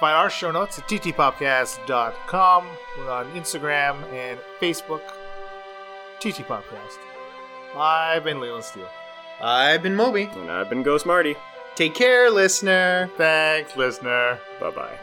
Find our show notes at ttpopcast.com. We're on Instagram and Facebook. TT Podcast. I've been Leland Steele. I've been Moby. And I've been Ghost Marty. Take care, listener. Thanks, listener. Bye bye.